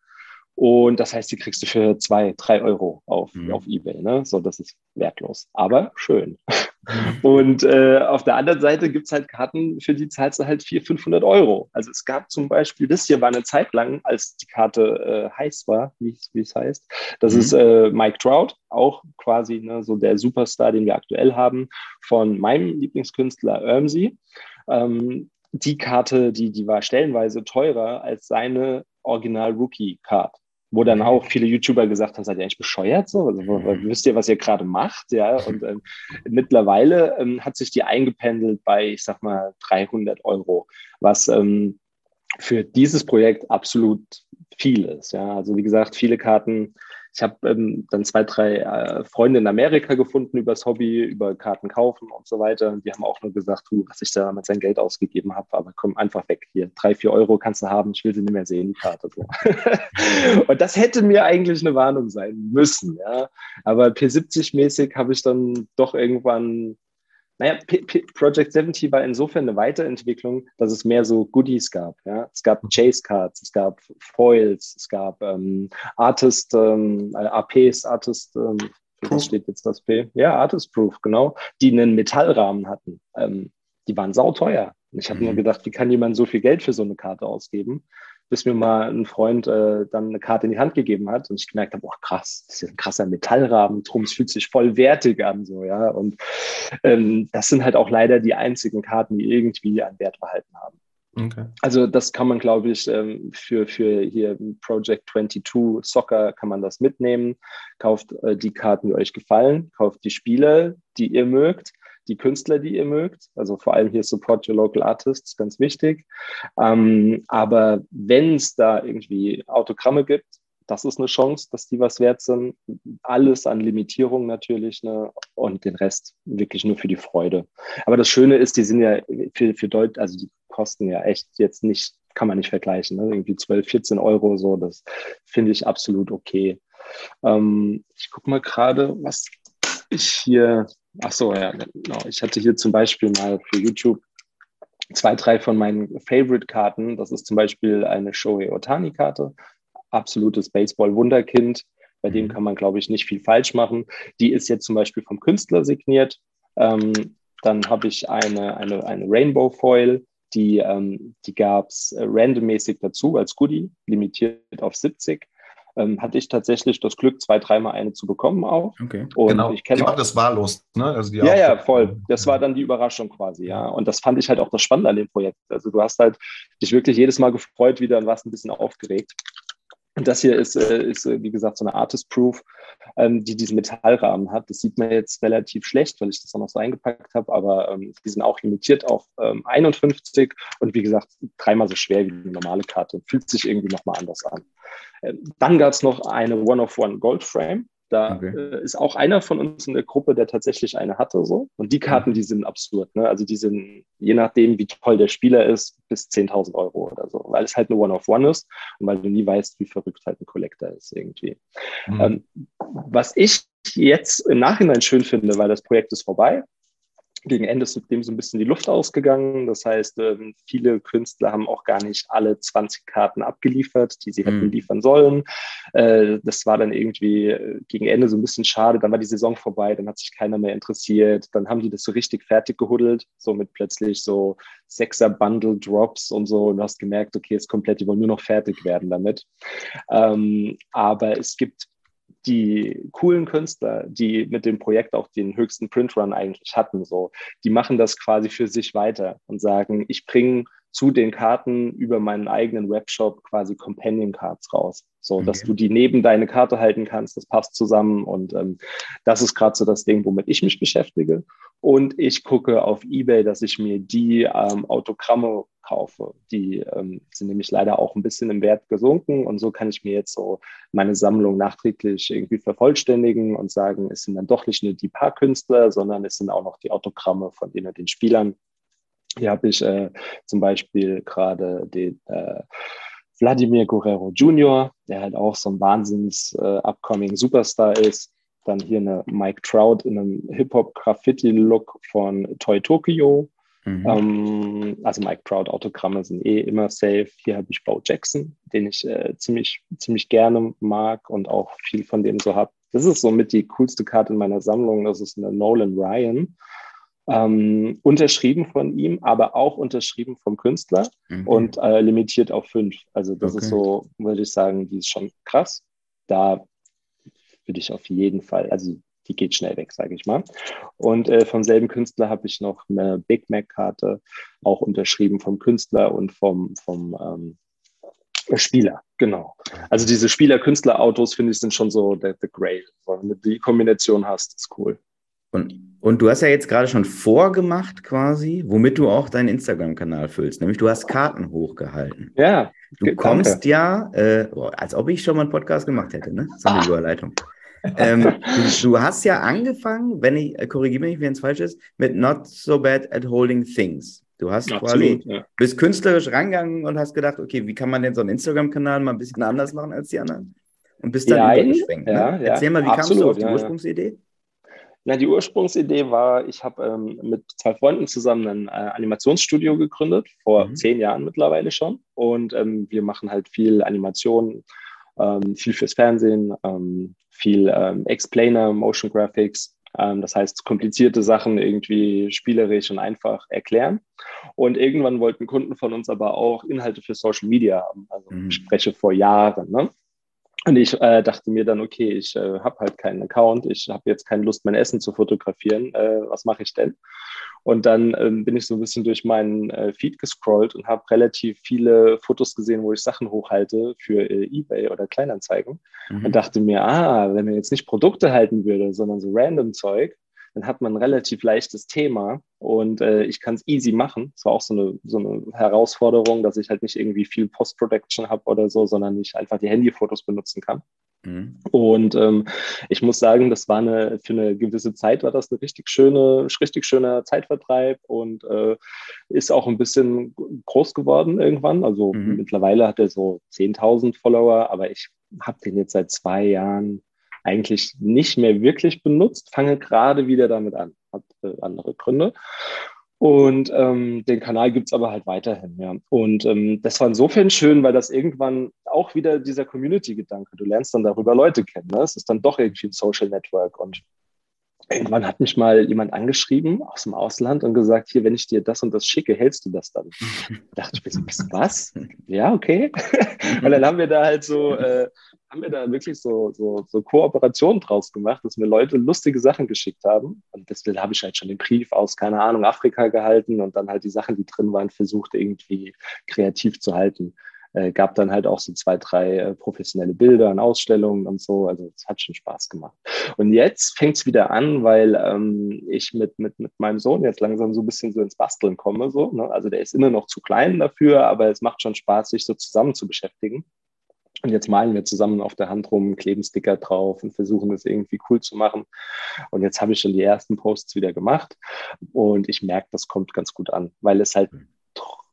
Und das heißt, die kriegst du für zwei, drei Euro auf, mhm. auf Ebay. Ne? So, das ist wertlos, aber schön. Und äh, auf der anderen Seite gibt es halt Karten, für die zahlst du halt 400, 500 Euro. Also es gab zum Beispiel, das hier war eine Zeit lang, als die Karte äh, heiß war, wie es heißt. Das mhm. ist äh, Mike Trout, auch quasi ne, so der Superstar, den wir aktuell haben, von meinem Lieblingskünstler Ermsey. Ähm, die Karte, die, die war stellenweise teurer als seine Original-Rookie-Card wo dann auch viele YouTuber gesagt haben, seid ihr eigentlich bescheuert so? Also, mhm. wisst ihr, was ihr gerade macht? Ja, und ähm, mittlerweile ähm, hat sich die eingependelt bei, ich sag mal, 300 Euro, was ähm, für dieses Projekt absolut viel ist. Ja, also wie gesagt, viele Karten ich habe ähm, dann zwei, drei äh, Freunde in Amerika gefunden übers Hobby, über Karten kaufen und so weiter. Und die haben auch nur gesagt, du, was ich da mit sein Geld ausgegeben habe, aber komm einfach weg hier. Drei, vier Euro kannst du haben, ich will sie nicht mehr sehen, die Karte. So. und das hätte mir eigentlich eine Warnung sein müssen, ja. Aber P70-mäßig habe ich dann doch irgendwann naja, P P Project 70 war insofern eine Weiterentwicklung, dass es mehr so Goodies gab. Ja? Es gab Chase Cards, es gab Foils, es gab ähm, Artist, ähm, äh, APs, Artist, ähm, was steht jetzt das P? Ja, Artist Proof, genau, die einen Metallrahmen hatten. Ähm, die waren sauteuer. Ich habe mhm. nur gedacht, wie kann jemand so viel Geld für so eine Karte ausgeben? Bis mir mal ein Freund äh, dann eine Karte in die Hand gegeben hat und ich gemerkt habe, boah, krass, das ist ein krasser Metallrahmen drum, es fühlt sich voll wertig an, so, ja. Und ähm, das sind halt auch leider die einzigen Karten, die irgendwie einen Wert behalten haben. Okay. Also das kann man, glaube ich, ähm, für, für hier Project 22 Soccer kann man das mitnehmen. Kauft äh, die Karten, die euch gefallen, kauft die Spiele, die ihr mögt die Künstler, die ihr mögt. Also vor allem hier Support Your Local Artists, ganz wichtig. Ähm, aber wenn es da irgendwie Autogramme gibt, das ist eine Chance, dass die was wert sind. Alles an Limitierung natürlich ne? und den Rest wirklich nur für die Freude. Aber das Schöne ist, die sind ja für, für Deutsch, also die kosten ja echt jetzt nicht, kann man nicht vergleichen. Ne? Irgendwie 12, 14 Euro so, das finde ich absolut okay. Ähm, ich gucke mal gerade, was ich hier Ach so, ja, genau. Ich hatte hier zum Beispiel mal für YouTube zwei, drei von meinen Favorite-Karten. Das ist zum Beispiel eine Shohei Otani-Karte, absolutes Baseball-Wunderkind. Bei dem mhm. kann man, glaube ich, nicht viel falsch machen. Die ist jetzt zum Beispiel vom Künstler signiert. Ähm, dann habe ich eine, eine, eine Rainbow Foil, die, ähm, die gab es äh, randommäßig dazu als Goodie, limitiert auf 70 ähm, hatte ich tatsächlich das Glück, zwei, dreimal eine zu bekommen auch. Okay. Und genau. ich kenne auch das wahllos, ne? Also ja, ja, voll. Das war dann die Überraschung quasi, ja. Und das fand ich halt auch das Spannende an dem Projekt. Also du hast halt dich wirklich jedes Mal gefreut wieder und warst ein bisschen aufgeregt. Und das hier ist, äh, ist äh, wie gesagt, so eine Artist-Proof, ähm, die diesen Metallrahmen hat. Das sieht man jetzt relativ schlecht, weil ich das auch noch so eingepackt habe, aber ähm, die sind auch limitiert auf ähm, 51 und wie gesagt, dreimal so schwer wie eine normale Karte. Fühlt sich irgendwie nochmal anders an. Ähm, dann gab es noch eine One-of-One Gold Frame. Da okay. äh, ist auch einer von uns in der Gruppe, der tatsächlich eine hatte. So. Und die Karten, mhm. die sind absurd. Ne? Also die sind, je nachdem, wie toll der Spieler ist, bis 10.000 Euro oder so. Weil es halt eine One-of-One ist und weil du nie weißt, wie verrückt halt ein Collector ist irgendwie. Mhm. Ähm, was ich jetzt im Nachhinein schön finde, weil das Projekt ist vorbei, gegen Ende ist dem so ein bisschen die Luft ausgegangen. Das heißt, ähm, viele Künstler haben auch gar nicht alle 20 Karten abgeliefert, die sie hätten mhm. liefern sollen. Äh, das war dann irgendwie äh, gegen Ende so ein bisschen schade. Dann war die Saison vorbei, dann hat sich keiner mehr interessiert. Dann haben die das so richtig fertig gehuddelt, so mit plötzlich so Sechser-Bundle-Drops und so. Und du hast gemerkt, okay, ist komplett, die wollen nur noch fertig werden damit. Ähm, aber es gibt die coolen Künstler, die mit dem Projekt auch den höchsten Printrun eigentlich hatten, so, die machen das quasi für sich weiter und sagen, ich bringe zu den Karten über meinen eigenen Webshop quasi Companion Cards raus. So, okay. dass du die neben deine Karte halten kannst, das passt zusammen. Und ähm, das ist gerade so das Ding, womit ich mich beschäftige. Und ich gucke auf Ebay, dass ich mir die ähm, Autogramme kaufe. Die ähm, sind nämlich leider auch ein bisschen im Wert gesunken. Und so kann ich mir jetzt so meine Sammlung nachträglich irgendwie vervollständigen und sagen, es sind dann doch nicht nur die paar Künstler, sondern es sind auch noch die Autogramme von den, den Spielern. Hier habe ich äh, zum Beispiel gerade den äh, Vladimir Guerrero Jr., der halt auch so ein wahnsinns äh, upcoming Superstar ist. Dann hier eine Mike Trout in einem Hip-Hop-Graffiti-Look von Toy Tokyo. Mhm. Ähm, also Mike Trout Autogramme sind eh immer safe. Hier habe ich Bo Jackson, den ich äh, ziemlich, ziemlich gerne mag und auch viel von dem so habe. Das ist somit die coolste Karte in meiner Sammlung. Das ist eine Nolan Ryan. Ähm, unterschrieben von ihm, aber auch unterschrieben vom Künstler mhm. und äh, limitiert auf fünf. Also das okay. ist so, würde ich sagen, die ist schon krass. Da würde ich auf jeden Fall, also die geht schnell weg, sage ich mal. Und äh, vom selben Künstler habe ich noch eine Big Mac-Karte, auch unterschrieben vom Künstler und vom, vom ähm, Spieler, genau. Also diese Spieler-Künstler-Autos, finde ich, sind schon so der, der Grail. Wenn du die Kombination hast, ist cool. Und, und du hast ja jetzt gerade schon vorgemacht quasi, womit du auch deinen Instagram-Kanal füllst, nämlich du hast Karten hochgehalten. Ja. Du kommst danke. ja, äh, als ob ich schon mal einen Podcast gemacht hätte, ne? So eine ah. Überleitung. ähm, du, du, hast ja angefangen, wenn ich, äh, korrigiere mich, wenn es falsch ist, mit Not So Bad at Holding Things. Du hast Absolut, quasi, ja. bist künstlerisch rangegangen und hast gedacht, okay, wie kann man denn so einen Instagram-Kanal mal ein bisschen anders machen als die anderen? Und bist dann ja, übergeschwenkt. Ne? Ja, Erzähl mal, wie Absolut, kamst du auf die Ursprungsidee? Na, die Ursprungsidee war, ich habe ähm, mit zwei Freunden zusammen ein äh, Animationsstudio gegründet, vor mhm. zehn Jahren mittlerweile schon. Und ähm, wir machen halt viel Animation, ähm, viel fürs Fernsehen, ähm, viel ähm, Explainer, Motion Graphics. Ähm, das heißt, komplizierte Sachen irgendwie spielerisch und einfach erklären. Und irgendwann wollten Kunden von uns aber auch Inhalte für Social Media haben. Also mhm. ich spreche vor Jahren. Ne? Und ich äh, dachte mir dann, okay, ich äh, habe halt keinen Account, ich habe jetzt keine Lust, mein Essen zu fotografieren. Äh, was mache ich denn? Und dann ähm, bin ich so ein bisschen durch meinen äh, Feed gescrollt und habe relativ viele Fotos gesehen, wo ich Sachen hochhalte für äh, eBay oder Kleinanzeigen. Mhm. Und dachte mir, ah, wenn man jetzt nicht Produkte halten würde, sondern so random Zeug, dann hat man ein relativ leichtes Thema und äh, ich kann es easy machen. Das war auch so eine, so eine Herausforderung, dass ich halt nicht irgendwie viel Post-Production habe oder so, sondern ich einfach die Handyfotos benutzen kann. Mhm. Und ähm, ich muss sagen, das war eine, für eine gewisse Zeit war das eine richtig schöne, richtig schöner Zeitvertreib und äh, ist auch ein bisschen groß geworden irgendwann. Also mhm. mittlerweile hat er so 10.000 Follower, aber ich habe den jetzt seit zwei Jahren eigentlich nicht mehr wirklich benutzt, fange gerade wieder damit an. Hat äh, andere Gründe. Und ähm, den Kanal gibt es aber halt weiterhin, ja. Und ähm, das war insofern schön, weil das irgendwann auch wieder dieser Community-Gedanke, du lernst dann darüber Leute kennen. Ne? Es ist dann doch irgendwie ein Social Network. Und irgendwann hat mich mal jemand angeschrieben aus dem Ausland und gesagt, hier, wenn ich dir das und das schicke, hältst du das dann? da dachte ich mir so, was? Ja, okay. und dann haben wir da halt so äh, haben wir da wirklich so, so, so Kooperationen draus gemacht, dass mir Leute lustige Sachen geschickt haben. Und deswegen habe ich halt schon den Brief aus, keine Ahnung, Afrika gehalten und dann halt die Sachen, die drin waren, versucht irgendwie kreativ zu halten. Äh, gab dann halt auch so zwei, drei äh, professionelle Bilder und Ausstellungen und so. Also es hat schon Spaß gemacht. Und jetzt fängt es wieder an, weil ähm, ich mit, mit, mit meinem Sohn jetzt langsam so ein bisschen so ins Basteln komme. So, ne? Also der ist immer noch zu klein dafür, aber es macht schon Spaß, sich so zusammen zu beschäftigen. Und jetzt malen wir zusammen auf der Hand rum, kleben Sticker drauf und versuchen das irgendwie cool zu machen. Und jetzt habe ich schon die ersten Posts wieder gemacht und ich merke, das kommt ganz gut an, weil es halt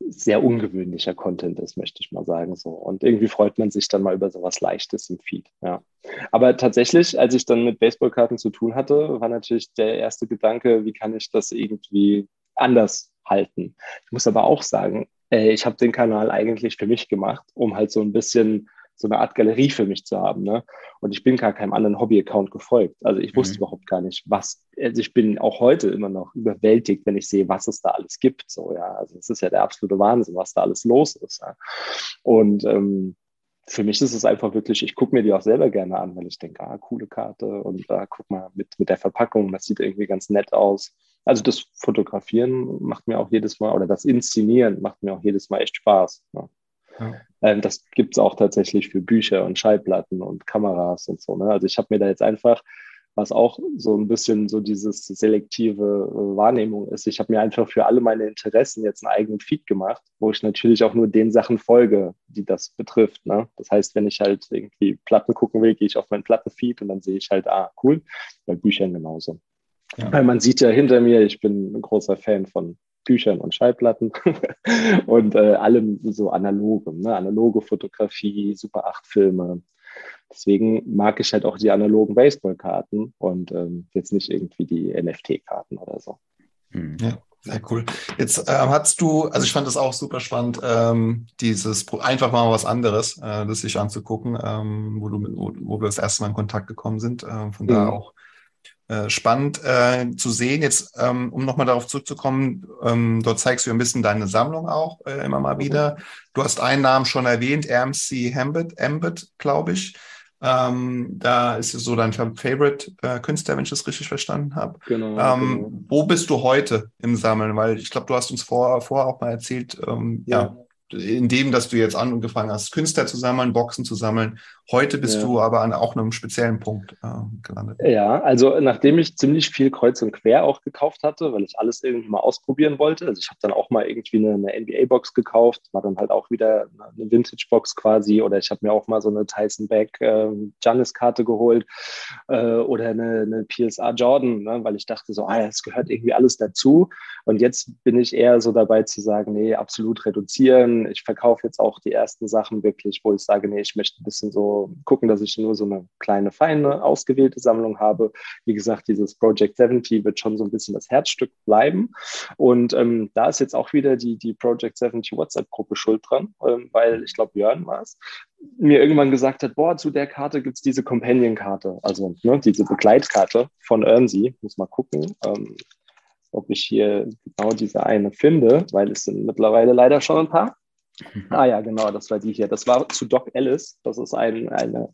sehr ungewöhnlicher Content ist, möchte ich mal sagen. So. Und irgendwie freut man sich dann mal über sowas Leichtes im Feed. Ja. Aber tatsächlich, als ich dann mit Baseballkarten zu tun hatte, war natürlich der erste Gedanke, wie kann ich das irgendwie anders halten. Ich muss aber auch sagen, äh, ich habe den Kanal eigentlich für mich gemacht, um halt so ein bisschen so eine Art Galerie für mich zu haben. Ne? Und ich bin gar keinem anderen Hobby-Account gefolgt. Also ich wusste mhm. überhaupt gar nicht, was. Also ich bin auch heute immer noch überwältigt, wenn ich sehe, was es da alles gibt. So, ja, also es ist ja der absolute Wahnsinn, was da alles los ist. Ja? Und ähm, für mich ist es einfach wirklich, ich gucke mir die auch selber gerne an, weil ich denke, ah, coole Karte und ah, guck mal mit, mit der Verpackung, das sieht irgendwie ganz nett aus. Also das Fotografieren macht mir auch jedes Mal, oder das Inszenieren macht mir auch jedes Mal echt Spaß. Ja. Ja. Ähm, das gibt es auch tatsächlich für Bücher und Schallplatten und Kameras und so. Ne? Also ich habe mir da jetzt einfach, was auch so ein bisschen so dieses selektive äh, Wahrnehmung ist, ich habe mir einfach für alle meine Interessen jetzt einen eigenen Feed gemacht, wo ich natürlich auch nur den Sachen folge, die das betrifft. Ne? Das heißt, wenn ich halt irgendwie Platten gucken will, gehe ich auf meinen Plattenfeed und dann sehe ich halt, ah, cool, bei Büchern genauso. Ja. Weil man sieht ja hinter mir, ich bin ein großer Fan von Büchern und Schallplatten und äh, allem so analoge, ne? analoge Fotografie, Super 8 Filme. Deswegen mag ich halt auch die analogen Baseballkarten und ähm, jetzt nicht irgendwie die NFT-Karten oder so. Hm. Ja. Sehr cool. Jetzt ähm, hast du, also ich fand das auch super spannend, ähm, dieses einfach mal was anderes, äh, das sich anzugucken, ähm, wo, du, wo, wo wir das erste Mal in Kontakt gekommen sind. Äh, von mhm. da auch äh, spannend äh, zu sehen. Jetzt, ähm, um nochmal darauf zurückzukommen, ähm, dort zeigst du ein bisschen deine Sammlung auch äh, immer mal wieder. Du hast einen Namen schon erwähnt, RMC Ambit, Ambit glaube ich. Ähm, da ist es so dein Favorite äh, Künstler, wenn ich das richtig verstanden habe. Genau, ähm, genau, Wo bist du heute im Sammeln? Weil ich glaube, du hast uns vorher vor auch mal erzählt, ähm, ja. ja in dem, dass du jetzt angefangen hast, Künstler zu sammeln, Boxen zu sammeln. Heute bist ja. du aber an auch einem speziellen Punkt äh, gelandet. Ja, also nachdem ich ziemlich viel kreuz und quer auch gekauft hatte, weil ich alles irgendwie mal ausprobieren wollte. Also ich habe dann auch mal irgendwie eine, eine NBA-Box gekauft, war dann halt auch wieder eine Vintage-Box quasi. Oder ich habe mir auch mal so eine Tyson Beck äh, Giannis-Karte geholt äh, oder eine, eine PSA Jordan, ne, weil ich dachte so, ah, es gehört irgendwie alles dazu. Und jetzt bin ich eher so dabei zu sagen, nee, absolut reduzieren ich verkaufe jetzt auch die ersten Sachen wirklich, wo ich sage, nee, ich möchte ein bisschen so gucken, dass ich nur so eine kleine, feine, ausgewählte Sammlung habe. Wie gesagt, dieses Project 70 wird schon so ein bisschen das Herzstück bleiben. Und ähm, da ist jetzt auch wieder die, die Project 70 WhatsApp-Gruppe schuld dran, ähm, weil ich glaube, Jörn war es, mir irgendwann gesagt hat, boah, zu der Karte gibt es diese Companion-Karte, also ne, diese Begleitkarte von Earnsey. Muss mal gucken. Ähm, ob ich hier genau diese eine finde, weil es sind mittlerweile leider schon ein paar. Ah ja, genau, das war die hier. Das war zu Doc Ellis. Das ist ein, eine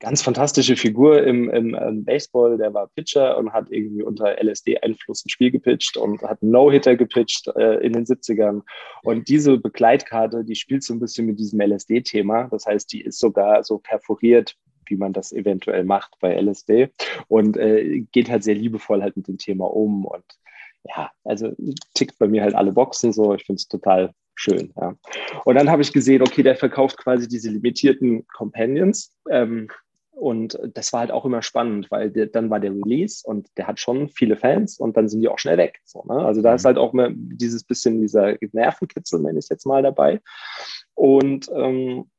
ganz fantastische Figur im, im, im, Baseball. Der war Pitcher und hat irgendwie unter LSD-Einfluss ein Spiel gepitcht und hat No-Hitter gepitcht äh, in den 70ern. Und diese Begleitkarte, die spielt so ein bisschen mit diesem LSD-Thema. Das heißt, die ist sogar so perforiert wie man das eventuell macht bei LSD und äh, geht halt sehr liebevoll halt mit dem Thema um und ja, also tickt bei mir halt alle Boxen so. Ich finde es total schön. Ja. Und dann habe ich gesehen, okay, der verkauft quasi diese limitierten Companions. Ähm, und das war halt auch immer spannend, weil der, dann war der Release und der hat schon viele Fans und dann sind die auch schnell weg. So, ne? Also da mhm. ist halt auch immer dieses bisschen dieser Nervenkitzel, nenne ich es jetzt mal dabei. Und ähm,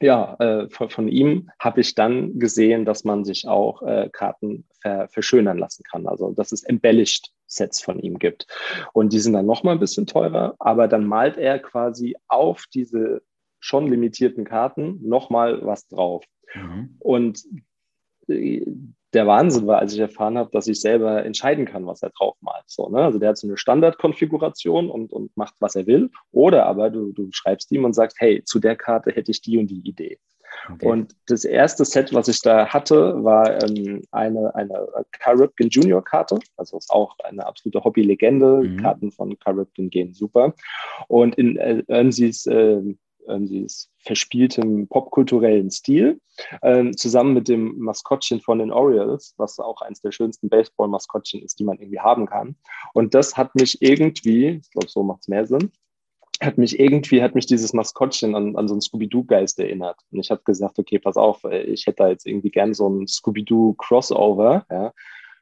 ja, äh, von, von, ihm habe ich dann gesehen, dass man sich auch äh, Karten ver, verschönern lassen kann. Also dass es embellished Sets von ihm gibt. Und die sind dann nochmal ein bisschen teurer, aber dann malt er quasi auf diese schon limitierten Karten nochmal was drauf. Mhm. Und äh, der Wahnsinn war, als ich erfahren habe, dass ich selber entscheiden kann, was er drauf malt. So, ne? Also der hat so eine Standardkonfiguration und, und macht, was er will. Oder aber du, du schreibst ihm und sagst, hey, zu der Karte hätte ich die und die Idee. Okay. Und das erste Set, was ich da hatte, war ähm, eine, eine Caribbean Junior Karte. Also ist auch eine absolute Hobby-Legende. Mhm. Karten von Caribbean gehen super. Und in äh, äh, verspieltem popkulturellen Stil, äh, zusammen mit dem Maskottchen von den Orioles, was auch eines der schönsten Baseball-Maskottchen ist, die man irgendwie haben kann. Und das hat mich irgendwie, ich glaube, so macht es mehr Sinn, hat mich irgendwie, hat mich dieses Maskottchen an, an so einen Scooby-Doo-Geist erinnert. Und ich habe gesagt, okay, pass auf, ich hätte da jetzt irgendwie gern so ein Scooby-Doo-Crossover, ja.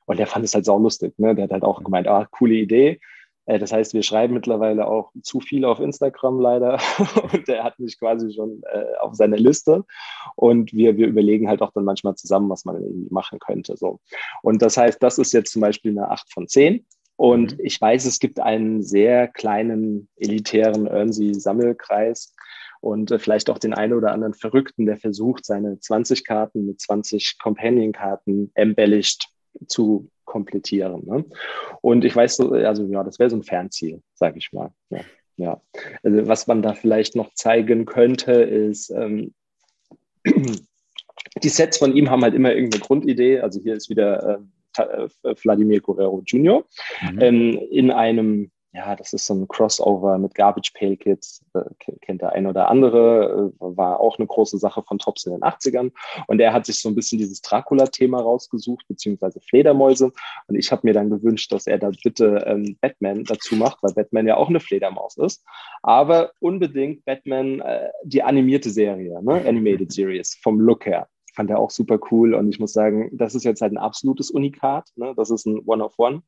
Und der fand es halt saulustig, ne? Der hat halt auch gemeint, ah, coole Idee Äh, das heißt, wir schreiben mittlerweile auch zu viel auf Instagram leider und er hat mich quasi schon äh, auf seiner Liste und wir, wir überlegen halt auch dann manchmal zusammen, was man irgendwie machen könnte. So. Und das heißt, das ist jetzt zum Beispiel eine 8 von 10 und mhm. ich weiß, es gibt einen sehr kleinen, elitären Earnsey-Sammelkreis und äh, vielleicht auch den einen oder anderen Verrückten, der versucht, seine 20 Karten mit 20 Companion-Karten embellished zu komplettieren. Ne? Und ich weiß, also ja, das wäre so ein Fernziel, sage ich mal. Ja, ja. Also, was man da vielleicht noch zeigen könnte, ist, ähm, die Sets von ihm haben halt immer irgendeine Grundidee. Also hier ist wieder äh, Vladimir Guerrero Jr. Mhm. Ähm, in einem ja, das ist so ein Crossover mit Garbage Pail Kids, äh, kennt der ein oder andere, äh, war auch eine große Sache von Tops in den 80ern. Und er hat sich so ein bisschen dieses Dracula-Thema rausgesucht, beziehungsweise Fledermäuse. Und ich habe mir dann gewünscht, dass er da bitte ähm, Batman dazu macht, weil Batman ja auch eine Fledermaus ist. Aber unbedingt Batman, äh, die animierte Serie, ne? Animated Series, vom Look her fand er auch super cool. Und ich muss sagen, das ist jetzt halt ein absolutes Unikat. Ne? Das ist ein One-of-One.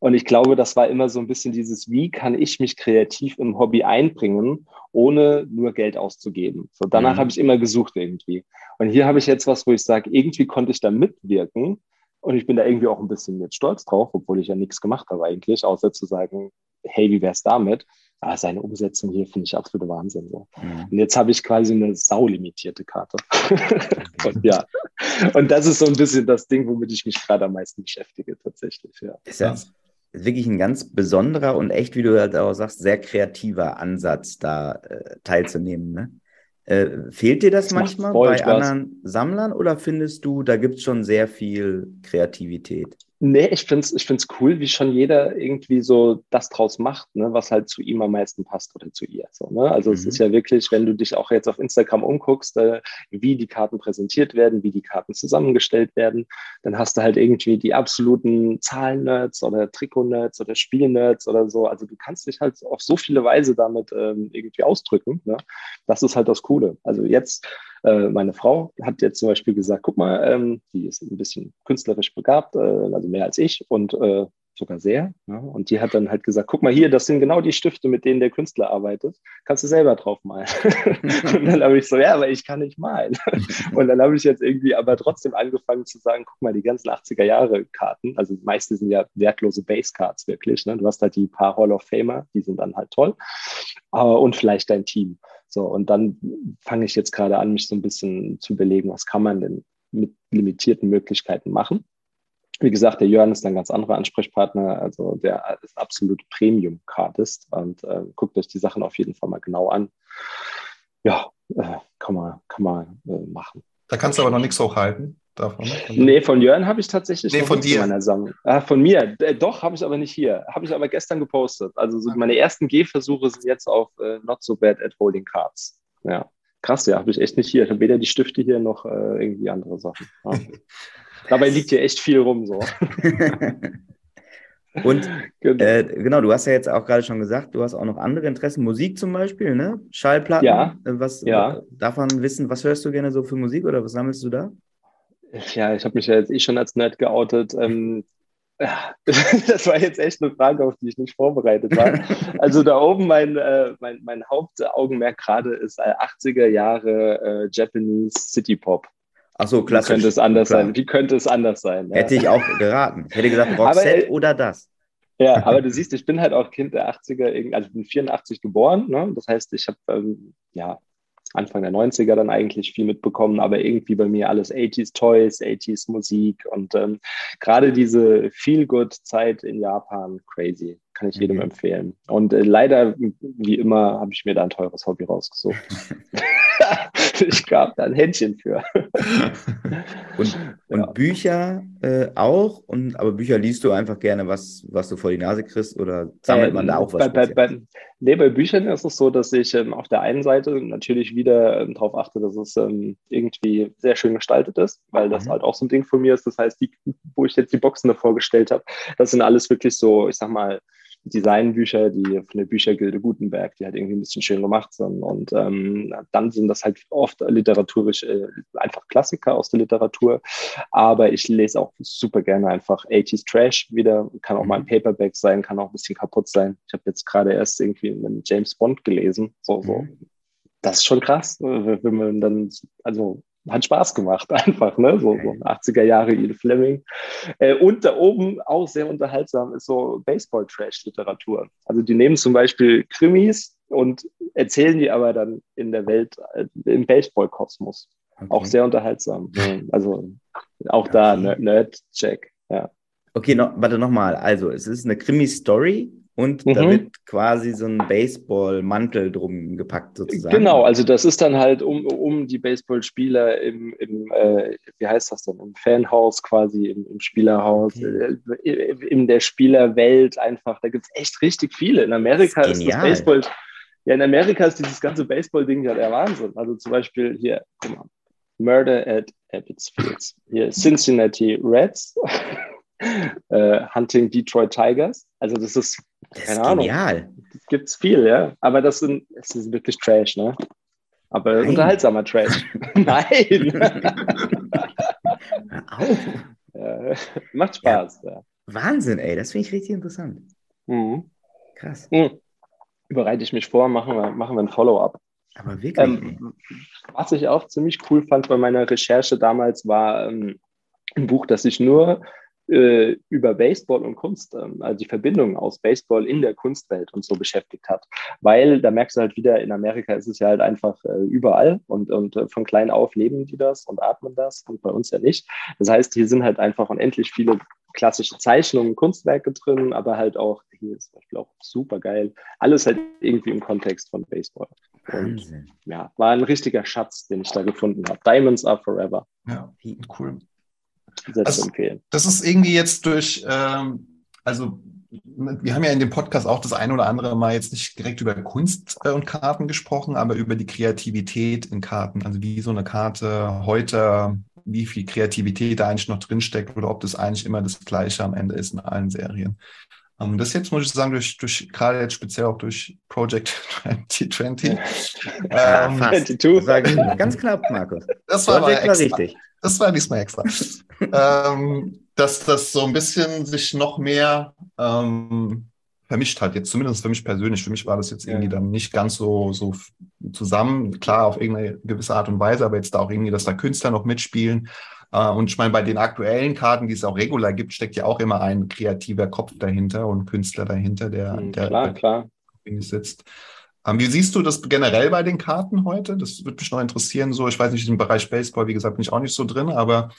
Und ich glaube, das war immer so ein bisschen dieses, wie kann ich mich kreativ im Hobby einbringen, ohne nur Geld auszugeben. So, danach mhm. habe ich immer gesucht irgendwie. Und hier habe ich jetzt was, wo ich sage, irgendwie konnte ich da mitwirken. Und ich bin da irgendwie auch ein bisschen jetzt stolz drauf, obwohl ich ja nichts gemacht habe eigentlich, außer zu sagen, hey, wie wäre es damit? Aber seine Umsetzung hier finde ich absolute Wahnsinn. So. Mhm. Und jetzt habe ich quasi eine saulimitierte Karte. und ja, und das ist so ein bisschen das Ding, womit ich mich gerade am meisten beschäftige, tatsächlich. Ja. Ist ja wirklich ein ganz besonderer und echt, wie du halt auch sagst, sehr kreativer Ansatz, da äh, teilzunehmen. Ne? Äh, fehlt dir das, das manchmal bei Spaß. anderen Sammlern oder findest du, da gibt es schon sehr viel Kreativität? Nee, ich finde es ich find's cool, wie schon jeder irgendwie so das draus macht, ne, was halt zu ihm am meisten passt oder zu ihr. So, ne? Also mhm. es ist ja wirklich, wenn du dich auch jetzt auf Instagram umguckst, äh, wie die Karten präsentiert werden, wie die Karten zusammengestellt werden, dann hast du halt irgendwie die absoluten Zahlen-Nerds oder Trikot-Nerds oder Spiel-Nerds oder so. Also du kannst dich halt auf so viele Weise damit ähm, irgendwie ausdrücken. Ne? Das ist halt das Coole. Also jetzt äh, meine Frau hat jetzt zum Beispiel gesagt, guck mal, ähm, die ist ein bisschen künstlerisch begabt, äh, also mehr als ich und äh, sogar sehr. Ja? Und die hat dann halt gesagt, guck mal hier, das sind genau die Stifte, mit denen der Künstler arbeitet. Kannst du selber drauf malen. und dann habe ich so, ja, aber ich kann nicht malen. und dann habe ich jetzt irgendwie aber trotzdem angefangen zu sagen, guck mal, die ganzen 80er Jahre Karten, also meistens sind ja wertlose Base Cards wirklich. Ne? Du hast halt die paar Hall of Famer, die sind dann halt toll. Uh, und vielleicht dein Team. So, und dann fange ich jetzt gerade an, mich so ein bisschen zu überlegen, was kann man denn mit limitierten Möglichkeiten machen. Wie gesagt, der Jörn ist ein ganz anderer Ansprechpartner, also der ist absolut Premium-Cardist und äh, guckt euch die Sachen auf jeden Fall mal genau an. Ja, äh, kann man, kann man äh, machen. Da kannst du aber noch nichts hochhalten davon? Nee, von Jörn habe ich tatsächlich nee, von dir. meiner Sammlung. Ah, von mir. Äh, doch, habe ich aber nicht hier. Habe ich aber gestern gepostet. Also so meine ersten Gehversuche sind jetzt auf äh, Not So Bad at Holding Cards. Ja. Krass, ja, habe ich echt nicht hier. Ich habe weder die Stifte hier noch äh, irgendwie andere Sachen. Ja. Dabei liegt hier echt viel rum so. Und genau. Äh, genau. du hast ja jetzt auch gerade schon gesagt, du hast auch noch andere Interessen, Musik zum Beispiel, ne? Schallplatten. Ja. Äh, was ja. darf man wissen, was hörst du gerne so für Musik oder was sammelst du da? Ja, ich habe mich ja jetzt eh schon als nett geoutet. Ähm, das war jetzt echt eine Frage, auf die ich nicht vorbereitet war. Also da oben mein, äh, mein, mein Hauptaugenmerk gerade ist 80er Jahre äh, Japanese City Pop. Ach so, klassisch. Wie könnte es anders Klar. sein? Wie könnte es anders sein? Ja. Hätte ich auch geraten. Ich hätte gesagt Roxette aber, oder das. Ja, aber du siehst, ich bin halt auch Kind der 80er, also ich bin 84 geboren. Ne? Das heißt, ich habe ähm, ja Anfang der 90er dann eigentlich viel mitbekommen, aber irgendwie bei mir alles 80s Toys, 80s Musik und ähm, gerade diese Feel-Good-Zeit in Japan, crazy, kann ich jedem mhm. empfehlen. Und äh, leider, wie immer, habe ich mir da ein teures Hobby rausgesucht. ich gab da ein Händchen für. und, und ja. Bücher äh, auch, und, aber Bücher liest du einfach gerne, was, was du vor die Nase kriegst oder sammelt ähm, man da auch was? Bei, bei, bei, nee, bei Büchern ist es so, dass ich ähm, auf der einen Seite natürlich wieder ähm, darauf achte, dass es ähm, irgendwie sehr schön gestaltet ist, weil das mhm. halt auch so ein Ding von mir ist. Das heißt, die, wo ich jetzt die Boxen davor gestellt habe, das sind alles wirklich so, ich sag mal, Designbücher, die von der Büchergilde Gutenberg, die halt irgendwie ein bisschen schön gemacht sind. Und ähm, dann sind das halt oft literaturisch äh, einfach Klassiker aus der Literatur. Aber ich lese auch super gerne einfach 80s Trash wieder. Kann auch mal ein mhm. Paperback sein, kann auch ein bisschen kaputt sein. Ich habe jetzt gerade erst irgendwie einen James Bond gelesen. So, so. Mhm. Das ist schon krass, wenn man dann, also hat Spaß gemacht, einfach, ne? So, so 80er Jahre Ian Fleming. Äh, und da oben auch sehr unterhaltsam ist so Baseball-Trash-Literatur. Also die nehmen zum Beispiel Krimis und erzählen die aber dann in der Welt, äh, im Baseball-Kosmos. Okay. Auch sehr unterhaltsam. Also auch da Nerd-Check, ja. Okay, no, warte nochmal. Also, es ist eine Krimi-Story und mhm. da wird quasi so ein Baseball-Mantel drum gepackt, sozusagen. Genau, also das ist dann halt um, um die Baseballspieler im, im äh, wie heißt das denn, im Fanhaus quasi, im, im Spielerhaus, okay. äh, in der Spielerwelt einfach. Da gibt es echt richtig viele. In Amerika das ist, ist das Baseball. Ja, in Amerika ist dieses ganze Baseball-Ding ja der Wahnsinn. Also zum Beispiel hier, guck mal, Murder at Abbott's Fields. Hier Cincinnati Reds. äh, Hunting Detroit Tigers. Also das ist, das keine ist Ahnung. Genial. Gibt es viel, ja. Aber das sind, es ist wirklich Trash, ne? Aber Nein. unterhaltsamer Trash. Nein. ja, macht Spaß. Ja. Wahnsinn, ey, das finde ich richtig interessant. Mhm. Krass. Mhm. Bereite ich mich vor, machen wir, machen wir ein Follow-up. Aber wirklich. Ähm, was ich auch ziemlich cool fand bei meiner Recherche damals, war ähm, ein Buch, das sich nur äh, über Baseball und Kunst, ähm, also die Verbindung aus Baseball in der Kunstwelt und so beschäftigt hat. Weil da merkst du halt wieder, in Amerika ist es ja halt einfach äh, überall und, und äh, von klein auf leben die das und atmen das und bei uns ja nicht. Das heißt, hier sind halt einfach unendlich viele klassische Zeichnungen, Kunstwerke drin, aber halt auch, hier ist zum Beispiel auch super geil, alles halt irgendwie im Kontext von Baseball. Und, ja, war ein richtiger Schatz, den ich da gefunden habe. Diamonds are forever. Ja, cool sehr also, zu empfehlen. Das ist irgendwie jetzt durch, ähm, also wir haben ja in dem Podcast auch das eine oder andere Mal jetzt nicht direkt über Kunst äh, und Karten gesprochen, aber über die Kreativität in Karten. Also wie so eine Karte heute, wie viel Kreativität da eigentlich noch drinsteckt oder ob das eigentlich immer das Gleiche am Ende ist in allen Serien. Um, ähm, das jetzt muss ich sagen, durch, durch gerade jetzt speziell auch durch Project 2020. Ja, ähm, fast. ganz knapp, Markus. Das war, war richtig. Das war diesmal extra. ähm, dass das so ein bisschen sich noch mehr ähm, vermischt hat. Jetzt zumindest für mich persönlich. Für mich war das jetzt irgendwie dann nicht ganz so, so zusammen. Klar, auf irgendeine gewisse Art und Weise, aber jetzt da auch irgendwie, dass da Künstler noch mitspielen. Äh, und ich meine, bei den aktuellen Karten, die es auch regular gibt, steckt ja auch immer ein kreativer Kopf dahinter und Künstler dahinter, der, mhm, der, klar, der klar. sitzt. Ähm, wie siehst du das generell bei den Karten heute? Das würde mich noch interessieren. So, ich weiß nicht, im Bereich Baseball, wie gesagt, bin ich auch nicht so drin, aber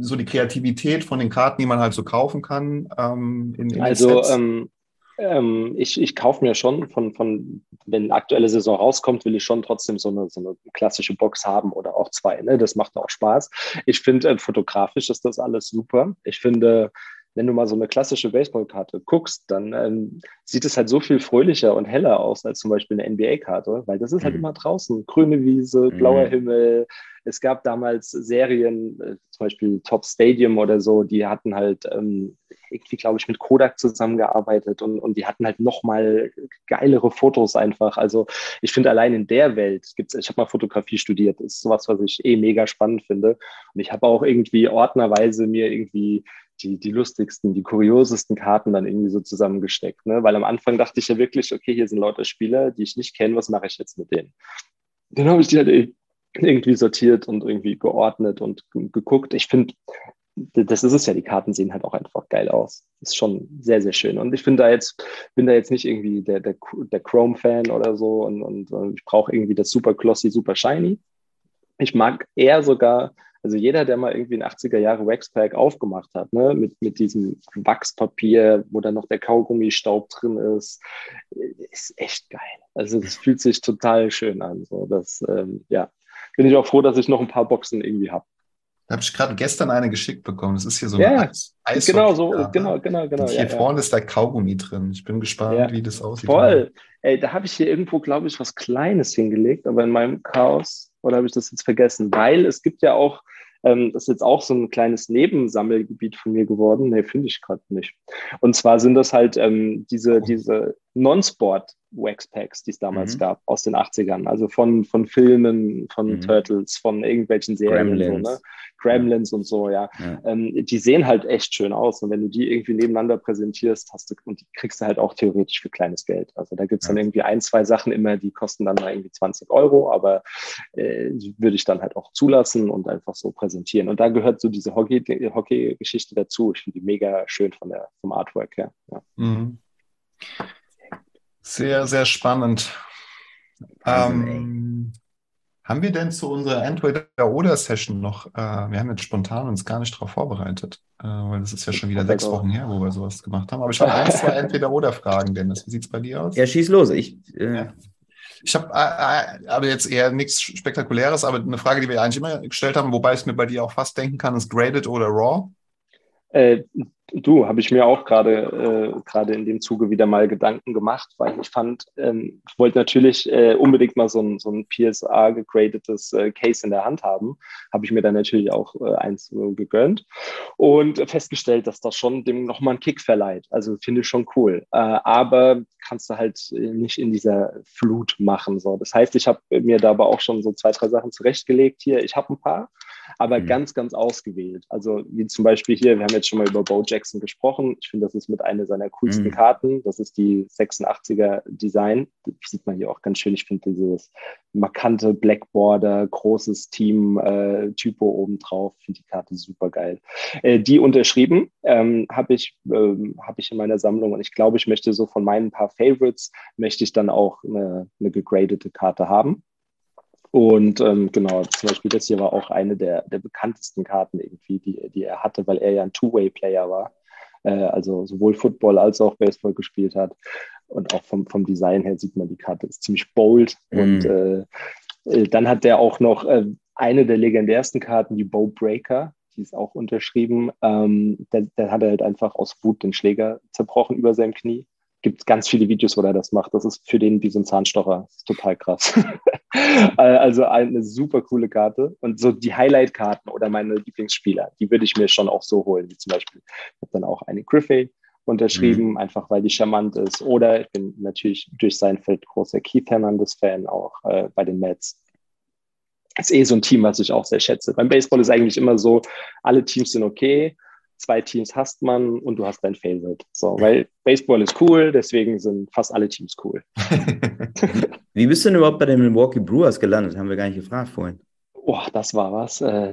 so die Kreativität von den Karten, die man halt so kaufen kann. Ähm, in, in also ähm, ähm, ich, ich kaufe mir schon von, von, wenn aktuelle Saison rauskommt, will ich schon trotzdem so eine, so eine klassische Box haben oder auch zwei. Ne? Das macht auch Spaß. Ich finde, äh, fotografisch ist das alles super. Ich finde, wenn du mal so eine klassische Baseballkarte guckst, dann ähm, sieht es halt so viel fröhlicher und heller aus als zum Beispiel eine NBA-Karte, weil das ist halt mhm. immer draußen. Grüne Wiese, blauer mhm. Himmel. Es gab damals Serien, äh, zum Beispiel Top Stadium oder so, die hatten halt ähm, irgendwie, glaube ich, mit Kodak zusammengearbeitet und, und die hatten halt nochmal geilere Fotos einfach. Also ich finde allein in der Welt gibt's, ich habe mal Fotografie studiert, ist sowas, was ich eh mega spannend finde. Und ich habe auch irgendwie ordnerweise mir irgendwie die, die lustigsten, die kuriosesten Karten dann irgendwie so zusammengesteckt. Ne? Weil am Anfang dachte ich ja wirklich, okay, hier sind lauter Spieler, die ich nicht kenne, was mache ich jetzt mit denen? Dann habe ich die halt irgendwie sortiert und irgendwie geordnet und geguckt. Ich finde, das ist es ja, die Karten sehen halt auch einfach geil aus. Ist schon sehr, sehr schön. Und ich bin da jetzt, bin da jetzt nicht irgendwie der, der, der Chrome-Fan oder so und, und, und ich brauche irgendwie das super glossy, super shiny. Ich mag eher sogar also jeder, der mal irgendwie ein 80er Jahre Waxpack aufgemacht hat, ne, mit, mit diesem Wachspapier, wo dann noch der Kaugummistaub drin ist, ist echt geil. Also es fühlt sich total schön an. So, das, ähm, ja, bin ich auch froh, dass ich noch ein paar Boxen irgendwie habe. Da habe ich gerade gestern eine geschickt bekommen. Das ist hier so ja, eine Eis, Genau, so, genau, genau, genau. Und hier ja, vorne ja. ist der Kaugummi drin. Ich bin gespannt, ja, wie das aussieht. Voll. Ey, da habe ich hier irgendwo, glaube ich, was Kleines hingelegt, aber in meinem Chaos, oder habe ich das jetzt vergessen? Weil es gibt ja auch Ähm, das ist jetzt auch so ein kleines Nebensammelgebiet von mir geworden. Nee, finde ich gerade nicht. Und zwar sind das halt ähm, diese, diese Non-Sport Waxpacks, die es damals mhm. gab, aus den 80ern. Also von, von Filmen, von mhm. Turtles, von irgendwelchen Serien. Gremlins, so, ne? Gremlins ja. und so, ja. ja. Ähm, die sehen halt echt schön aus. Und wenn du die irgendwie nebeneinander präsentierst, hast du, und die kriegst du halt auch theoretisch für kleines Geld. Also da gibt es dann irgendwie ein, zwei Sachen immer, die kosten dann mal irgendwie 20 Euro, aber äh, würde ich dann halt auch zulassen und einfach so präsentieren. Und da gehört so diese Hockey-Geschichte Hockey dazu. Ich finde die mega schön von der, vom Artwork her. Mhm. Sehr, sehr spannend. Ähm, haben wir denn zu unserer Entweder-Oder-Session noch, äh, wir haben jetzt spontan uns gar nicht darauf vorbereitet, äh, weil das ist ja schon wieder sechs Wochen her, wo wir sowas gemacht haben. Aber ich habe ein, zwei Entweder-Oder-Fragen, Dennis. Wie sieht es bei dir aus? Ja, schieß los. Ich, äh... ja. ich habe äh, äh, aber jetzt eher nichts Spektakuläres, aber eine Frage, die wir eigentlich immer gestellt haben, wobei ich es mir bei dir auch fast denken kann, ist Graded oder Raw? Du, habe ich mir auch gerade äh, gerade in dem Zuge wieder mal Gedanken gemacht, weil ich fand, ähm, ich wollte natürlich äh, unbedingt mal so ein, so ein PSA gegradetes äh, Case in der Hand haben. Habe ich mir dann natürlich auch äh, eins äh, gegönnt und festgestellt, dass das schon dem nochmal einen Kick verleiht. Also finde ich schon cool. Äh, aber kannst du halt äh, nicht in dieser Flut machen. So. Das heißt, ich habe mir da aber auch schon so zwei, drei Sachen zurechtgelegt hier. Ich habe ein paar, aber mhm. ganz, ganz ausgewählt. Also wie zum Beispiel hier, wir haben jetzt schon mal über Bo Jackson gesprochen. Ich finde, das ist mit einer seiner coolsten mhm. Karten. Das ist die 86er Design. Das sieht man hier auch ganz schön. Ich finde dieses markante Blackboarder, großes Team, äh, Typo obendrauf. Ich finde die Karte super geil. Äh, die unterschrieben ähm, habe ich, ähm, hab ich in meiner Sammlung und ich glaube, ich möchte so von meinen paar Favorites, möchte ich dann auch eine, eine gegradete Karte haben. Und ähm, genau, zum Beispiel das hier war auch eine der, der bekanntesten Karten irgendwie, die, die er hatte, weil er ja ein Two-Way-Player war. Äh, also sowohl Football als auch Baseball gespielt hat. Und auch vom, vom Design her sieht man, die Karte ist ziemlich bold. Mhm. Und äh, äh dann hat der auch noch äh, eine der legendärsten Karten, die Bow Breaker. Die ist auch unterschrieben. Ähm, der hat er halt einfach aus Wut den Schläger zerbrochen über seinem Knie gibt ganz viele Videos, wo er das macht. Das ist für den wie so ein Zahnstocher. Das ist total krass. Also eine super coole Karte. Und so die Highlight-Karten oder meine Lieblingsspieler, die würde ich mir schon auch so holen. Wie zum Beispiel, ich habe dann auch eine Griffey unterschrieben, mhm. einfach weil die charmant ist. Oder ich bin natürlich durch sein Feld großer Keith Hernandez-Fan, auch äh, bei den Mets. ist eh so ein Team, was ich auch sehr schätze. Beim Baseball ist eigentlich immer so, alle Teams sind okay zwei Teams hast man und du hast dein Favorite. So, weil Baseball ist cool, deswegen sind fast alle Teams cool. Wie bist du denn überhaupt bei den Milwaukee Brewers gelandet? Haben wir gar nicht gefragt vorhin. Boah, das war was. Äh,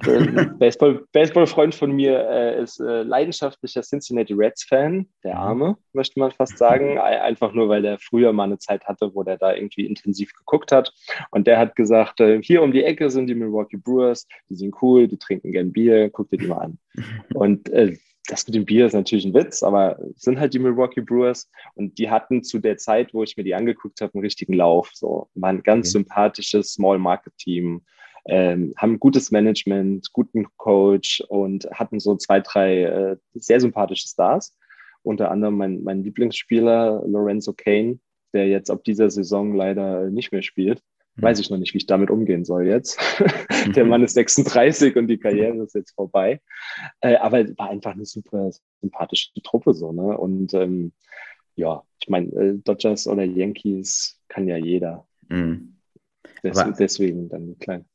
Baseball, Baseball-Freund von mir äh, ist äh, leidenschaftlicher Cincinnati Reds-Fan, der mhm. Arme, möchte man fast sagen. Einfach nur, weil der früher mal eine Zeit hatte, wo der da irgendwie intensiv geguckt hat. Und der hat gesagt, äh, hier um die Ecke sind die Milwaukee Brewers, die sind cool, die trinken gern Bier, guck dir die mal an. Und äh, das mit dem Bier ist natürlich ein Witz, aber sind halt die Milwaukee Brewers und die hatten zu der Zeit, wo ich mir die angeguckt habe, einen richtigen Lauf. So, war ein ganz okay. sympathisches Small Market Team ähm, haben gutes Management, guten Coach und hatten so zwei, drei äh, sehr sympathische Stars. Unter anderem mein, mein Lieblingsspieler Lorenzo Kane, der jetzt ab dieser Saison leider nicht mehr spielt. Hm. Weiß ich noch nicht, wie ich damit umgehen soll jetzt. der Mann ist 36 und die Karriere ist jetzt vorbei. Äh, aber war einfach eine super sympathische Truppe so, ne? Und ähm, ja, ich meine, äh, Dodgers oder Yankees kann ja jeder. Mhm. Des, deswegen dann klein.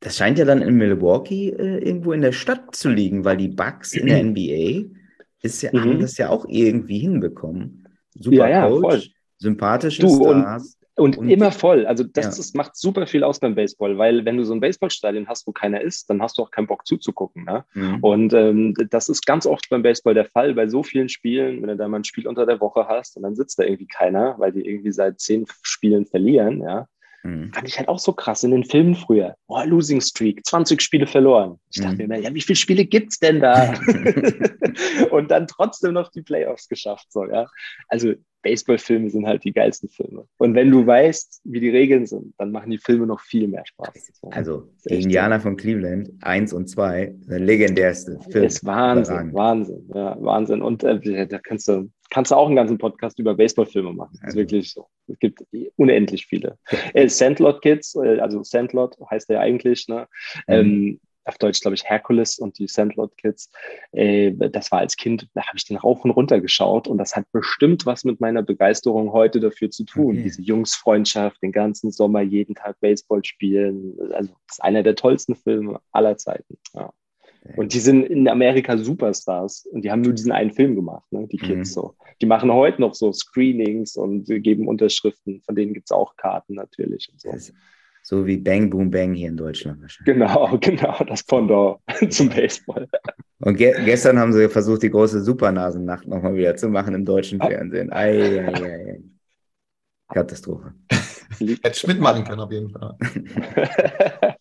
Das scheint ja dann in Milwaukee äh, irgendwo in der Stadt zu liegen, weil die Bucks in der NBA ist ja, mhm. haben das ja auch irgendwie hinbekommen. Super ja, Coach, voll. sympathische du, Stars. Und, und, und, immer voll. Also das ja. ist, macht super viel aus beim Baseball, weil wenn du so ein Baseballstadion hast, wo keiner ist, dann hast du auch keinen Bock zuzugucken. Ne? Mhm. Und ähm, das ist ganz oft beim Baseball der Fall, bei so vielen Spielen, wenn du da mal ein Spiel unter der Woche hast und dann sitzt da irgendwie keiner, weil die irgendwie seit zehn Spielen verlieren, ja, Mhm. Fand ich halt auch so krass in den Filmen früher. Oh, Losing Streak, 20 Spiele verloren. Ich dachte mhm. mir, ja, wie viele Spiele gibt es denn da? und dann trotzdem noch die Playoffs geschafft. So, ja. Also Baseballfilme sind halt die geilsten Filme. Und wenn du weißt, wie die Regeln sind, dann machen die Filme noch viel mehr Spaß. Also Indianer von Cleveland, 1 und 2, der legendärste Film. Das ist Wahnsinn, Wahnsinn, ja, Wahnsinn. Und äh, da kannst du, kannst du auch einen ganzen Podcast über Baseballfilme machen. Das ist also. wirklich so. Es gibt unendlich viele. äh, Sandlot Kids, äh, also Sandlot heißt der eigentlich, ne? Mhm. Ähm, auf Deutsch glaube ich Hercules und die Sandlot Kids. Äh, das war als Kind, da habe ich den rauf und runter geschaut und das hat bestimmt was mit meiner Begeisterung heute dafür zu tun. Okay. Diese Jungsfreundschaft, den ganzen Sommer jeden Tag Baseball spielen. Also das ist einer der tollsten Filme aller Zeiten. Ja. Und die sind in Amerika Superstars und die haben nur diesen einen Film gemacht, ne? die Kids mhm. so. Die machen heute noch so Screenings und geben Unterschriften, von denen gibt es auch Karten natürlich. Und so. So wie Bang Boom Bang hier in Deutschland wahrscheinlich. Genau, genau, das Pendant zum Baseball. Und ge gestern haben sie versucht, die große Supernasennacht nochmal wieder zu machen im deutschen ah. Fernsehen. Ei, ei, ei, ei. Katastrophe. Hätte Schmidt machen können, auf jeden Fall.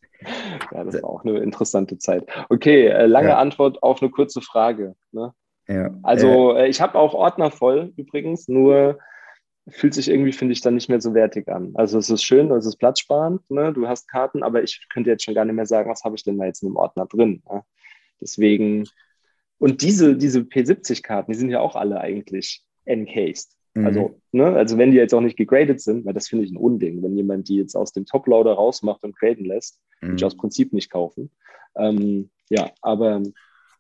Ja, das war auch eine interessante Zeit. Okay, äh, lange ja. Antwort auf eine kurze Frage. Ne? Ja. Also äh, ich habe auch Ordner voll übrigens, nur fühlt sich irgendwie, finde ich, dann nicht mehr so wertig an. Also es ist schön, es ist platzsparend, ne? du hast Karten, aber ich könnte jetzt schon gar nicht mehr sagen, was habe ich denn da jetzt in dem Ordner drin. Ne? Deswegen, und diese, diese P70-Karten, die sind ja auch alle eigentlich encased. Mhm. Also, ne, also wenn die jetzt auch nicht gegradet sind, weil das finde ich ein Unding, wenn jemand die jetzt aus dem Top-Loader rausmacht und graden lässt, mhm. würde ich aus Prinzip nicht kaufen. Ähm, ja, aber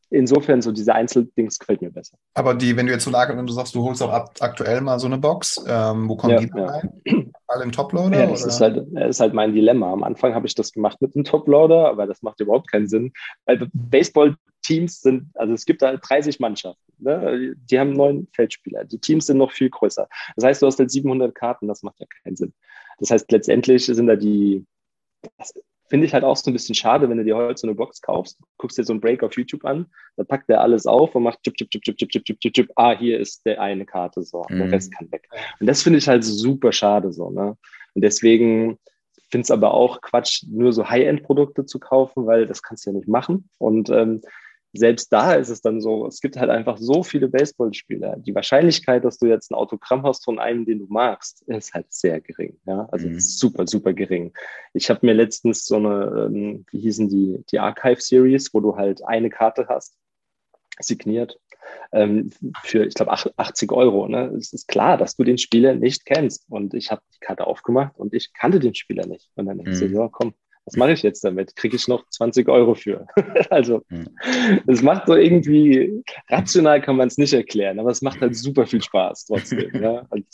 insofern so diese Einzeldings gefällt mir besser. Aber die, wenn du jetzt so lagerst und du sagst, du holst auch ab, aktuell mal so eine Box, ähm, wo kommen ja, die ja. rein? Alle im Toploader? Ja, das ist halt, ist halt mein Dilemma. Am Anfang habe ich das gemacht mit dem Toploader, aber das macht überhaupt keinen Sinn. Weil Baseball-Teams sind, also es gibt da 30 Mannschaften. Ne? Die haben neun Feldspieler. Die Teams sind noch viel größer. Das heißt, du hast halt 700 Karten, das macht ja keinen Sinn. Das heißt, letztendlich sind da die, finde ich halt auch so ein bisschen schade, wenn du dir heute so eine Box kaufst, guckst dir so einen Break auf YouTube an, da packt der alles auf und macht chip, chip, chip, chip, chip, chip, chip, chip, chip. Ah, hier ist der eine Karte, so. Mhm. Der Rest kann weg. Und das finde ich halt super schade, so, ne? Und deswegen finde es aber auch Quatsch, nur so High-End-Produkte zu kaufen, weil das kannst du ja nicht machen. Und ähm, selbst da ist es dann so, es gibt halt einfach so viele Baseballspieler. Die Wahrscheinlichkeit, dass du jetzt ein Autogramm hast von einem, den du magst, ist halt sehr gering. Ja, also mhm. super, super gering. Ich habe mir letztens so eine, ähm, wie hießen die, die Archive Series, wo du halt eine Karte hast, signiert, ähm, für, ich glaube, 80 Euro. Ne? Es ist klar, dass du den Spieler nicht kennst. Und ich habe die Karte aufgemacht und ich kannte den Spieler nicht. Und dann denkst mhm. du, ja, komm, was mache ich jetzt damit? Kriege ich noch 20 Euro für? also, es macht so irgendwie, rational kann man es nicht erklären, aber es macht halt super viel Spaß trotzdem. ja? Und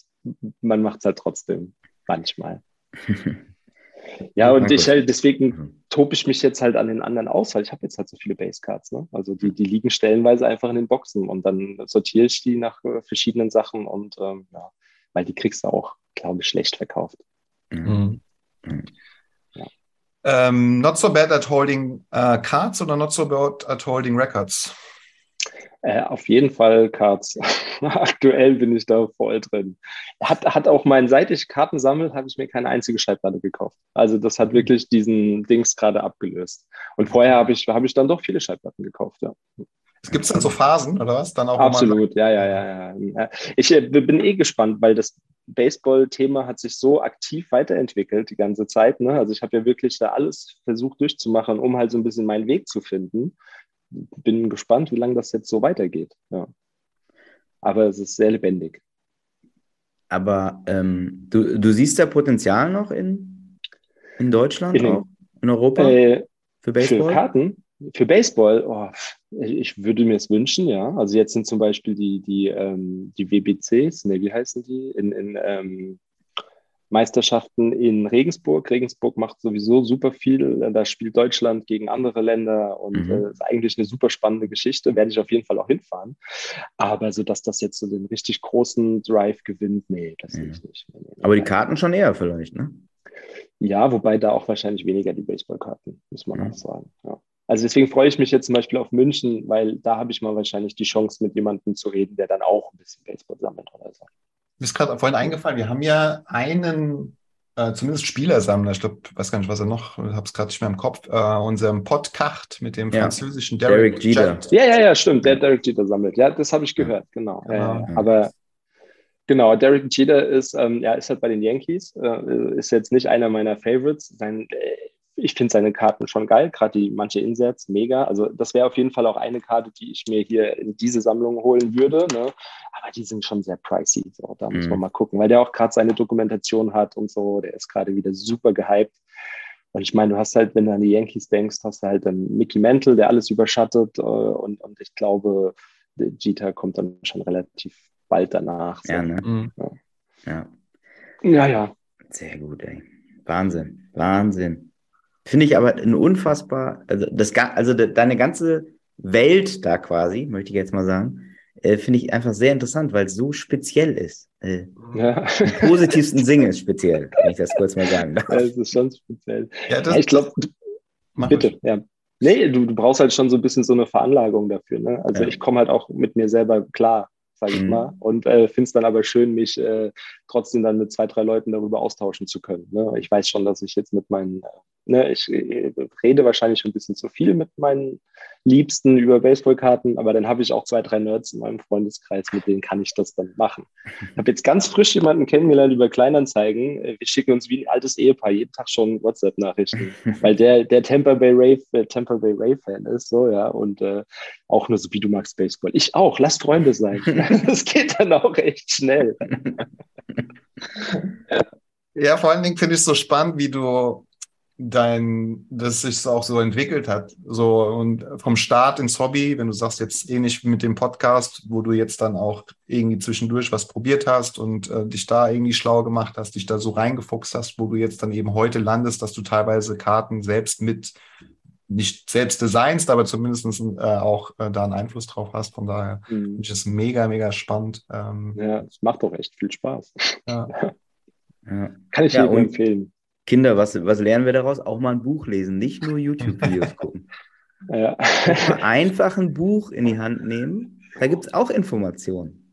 man macht es halt trotzdem manchmal. Ja, und ich halt, deswegen mhm. tobe ich mich jetzt halt an den anderen aus, weil ich habe jetzt halt so viele Basecards. Ne? Also die, die liegen stellenweise einfach in den Boxen und dann sortiere ich die nach äh, verschiedenen Sachen und ähm, ja, weil die kriegst du auch, glaube ich, schlecht verkauft. Mhm. Mhm. Ähm, not so bad at holding uh, cards oder not so bad at holding records? Äh, auf jeden Fall Cards. Aktuell bin ich da voll drin. Hat, hat auch mein, seit ich Karten sammle, habe ich mir keine einzige Schallplatte gekauft. Also das hat mhm. wirklich diesen Dings gerade abgelöst. Und vorher habe ich, hab ich dann doch viele Schallplatten gekauft, ja. Es gibt dann so Phasen, oder was? Dann auch Absolut, ja, ja, ja, ja. Ich äh, bin eh gespannt, weil das Baseball-Thema hat sich so aktiv weiterentwickelt die ganze Zeit. Ne? Also ich habe ja wirklich da alles versucht durchzumachen, um halt so ein bisschen meinen Weg zu finden. Bin gespannt, wie lange das jetzt so weitergeht. Ja. Aber es ist sehr lebendig. Aber ähm, du, du siehst da Potenzial noch in, in Deutschland, in, auch, in Europa? Äh, für Baseball? Für Karten? Für Baseball, oh, ich würde mir es wünschen, ja. Also jetzt sind zum Beispiel die, die, ähm, die WBCs, ne, wie heißen die, in, in ähm, Meisterschaften in Regensburg. Regensburg macht sowieso super viel. Da spielt Deutschland gegen andere Länder und mhm. äh, ist eigentlich eine super spannende Geschichte. Werde ich auf jeden Fall auch hinfahren. Aber so, dass das jetzt so den richtig großen Drive gewinnt, nee, das mhm. ich nicht. Aber die Karten schon eher vielleicht, ne? Ja, wobei da auch wahrscheinlich weniger die Baseballkarten, muss man mhm. auch sagen. Ja. Also deswegen freue ich mich jetzt zum Beispiel auf München, weil da habe ich mal wahrscheinlich die Chance, mit jemandem zu reden, der dann auch ein bisschen Baseball sammelt oder so. Mir ist gerade vorhin eingefallen, wir haben ja einen, äh, zumindest Spielersammler, ich glaube, weiß gar nicht, was er noch, ich habe es gerade nicht mehr im Kopf, äh, unserem Podcast mit dem ja. französischen Derek, Derek Jeter. Ja, ja, ja, stimmt, der Derek Jeter sammelt. Ja, das habe ich gehört, genau. Ja, ja. Aber Genau, Derek Jeter ist, ähm, ja, ist halt bei den Yankees, äh, ist jetzt nicht einer meiner Favorites. Sein, äh, ich finde seine Karten schon geil, gerade die manche Insets, mega. Also das wäre auf jeden Fall auch eine Karte, die ich mir hier in diese Sammlung holen würde. Ne? Aber die sind schon sehr pricey. So, da mhm. muss man mal gucken, weil der auch gerade seine Dokumentation hat und so. Der ist gerade wieder super gehypt. Und ich meine, du hast halt, wenn du an die Yankees denkst, hast du halt dann Mickey Mantle, der alles überschattet. Äh, und, und ich glaube, Jeter kommt dann schon relativ bald danach. So. Ja, ne? Mhm. Ja. ja. Ja, ja. Sehr gut, ey. Wahnsinn, Wahnsinn. Finde ich aber ein unfassbar, also das also deine ganze Welt da quasi, möchte ich jetzt mal sagen, äh, finde ich einfach sehr interessant, weil es so speziell ist. Äh, ja. Im positivsten Sinne ist speziell, wenn ich das kurz mal sagen darf. Ja, es ist schon speziell. Ja, das, ja ich glaube, bitte, ja. Nee, du, du brauchst halt schon so ein bisschen so eine Veranlagung dafür. Ne? Also ja. ich komme halt auch mit mir selber klar sage ich mhm. mal. Und äh, finde es dann aber schön, mich äh, trotzdem dann mit zwei, drei Leuten darüber austauschen zu können. Ne? Ich weiß schon, dass ich jetzt mit meinen, äh, ne, ich, rede wahrscheinlich schon ein bisschen zu viel mit meinen Liebsten über Baseballkarten, aber dann habe ich auch zwei, drei Nerds in meinem Freundeskreis, mit denen kann ich das dann machen. Ich habe jetzt ganz frisch jemanden kennengelernt über Kleinanzeigen. Wir schicken uns wie ein altes Ehepaar jeden Tag schon WhatsApp-Nachrichten, weil der, der Tampa Bay Ray, äh, Tampa Bay Ray Fan ist, so, ja, und äh, auch nur so, wie du magst Baseball. Ich auch, lass Freunde sein. das geht dann auch echt schnell. ja. vor allen Dingen finde ich es so spannend, wie du dein, dass sich auch so entwickelt hat. So und vom Start ins Hobby, wenn du sagst jetzt ähnlich mit dem Podcast, wo du jetzt dann auch irgendwie zwischendurch was probiert hast und äh, dich da irgendwie schlau gemacht hast, dich da so reingefuchst hast, wo du jetzt dann eben heute landest, dass du teilweise Karten selbst mit nicht selbst designst, aber zumindest äh, auch äh, da einen Einfluss drauf hast. Von daher mhm. finde ich es mega, mega spannend. Ähm, ja, es macht doch echt viel Spaß. Ja. ja. Kann ich ja, jedem empfehlen. Kinder, was, was lernen wir daraus? Auch mal ein Buch lesen, nicht nur YouTube-Videos gucken. Ja. Einfach ein Buch in die Hand nehmen. Da gibt es auch Informationen.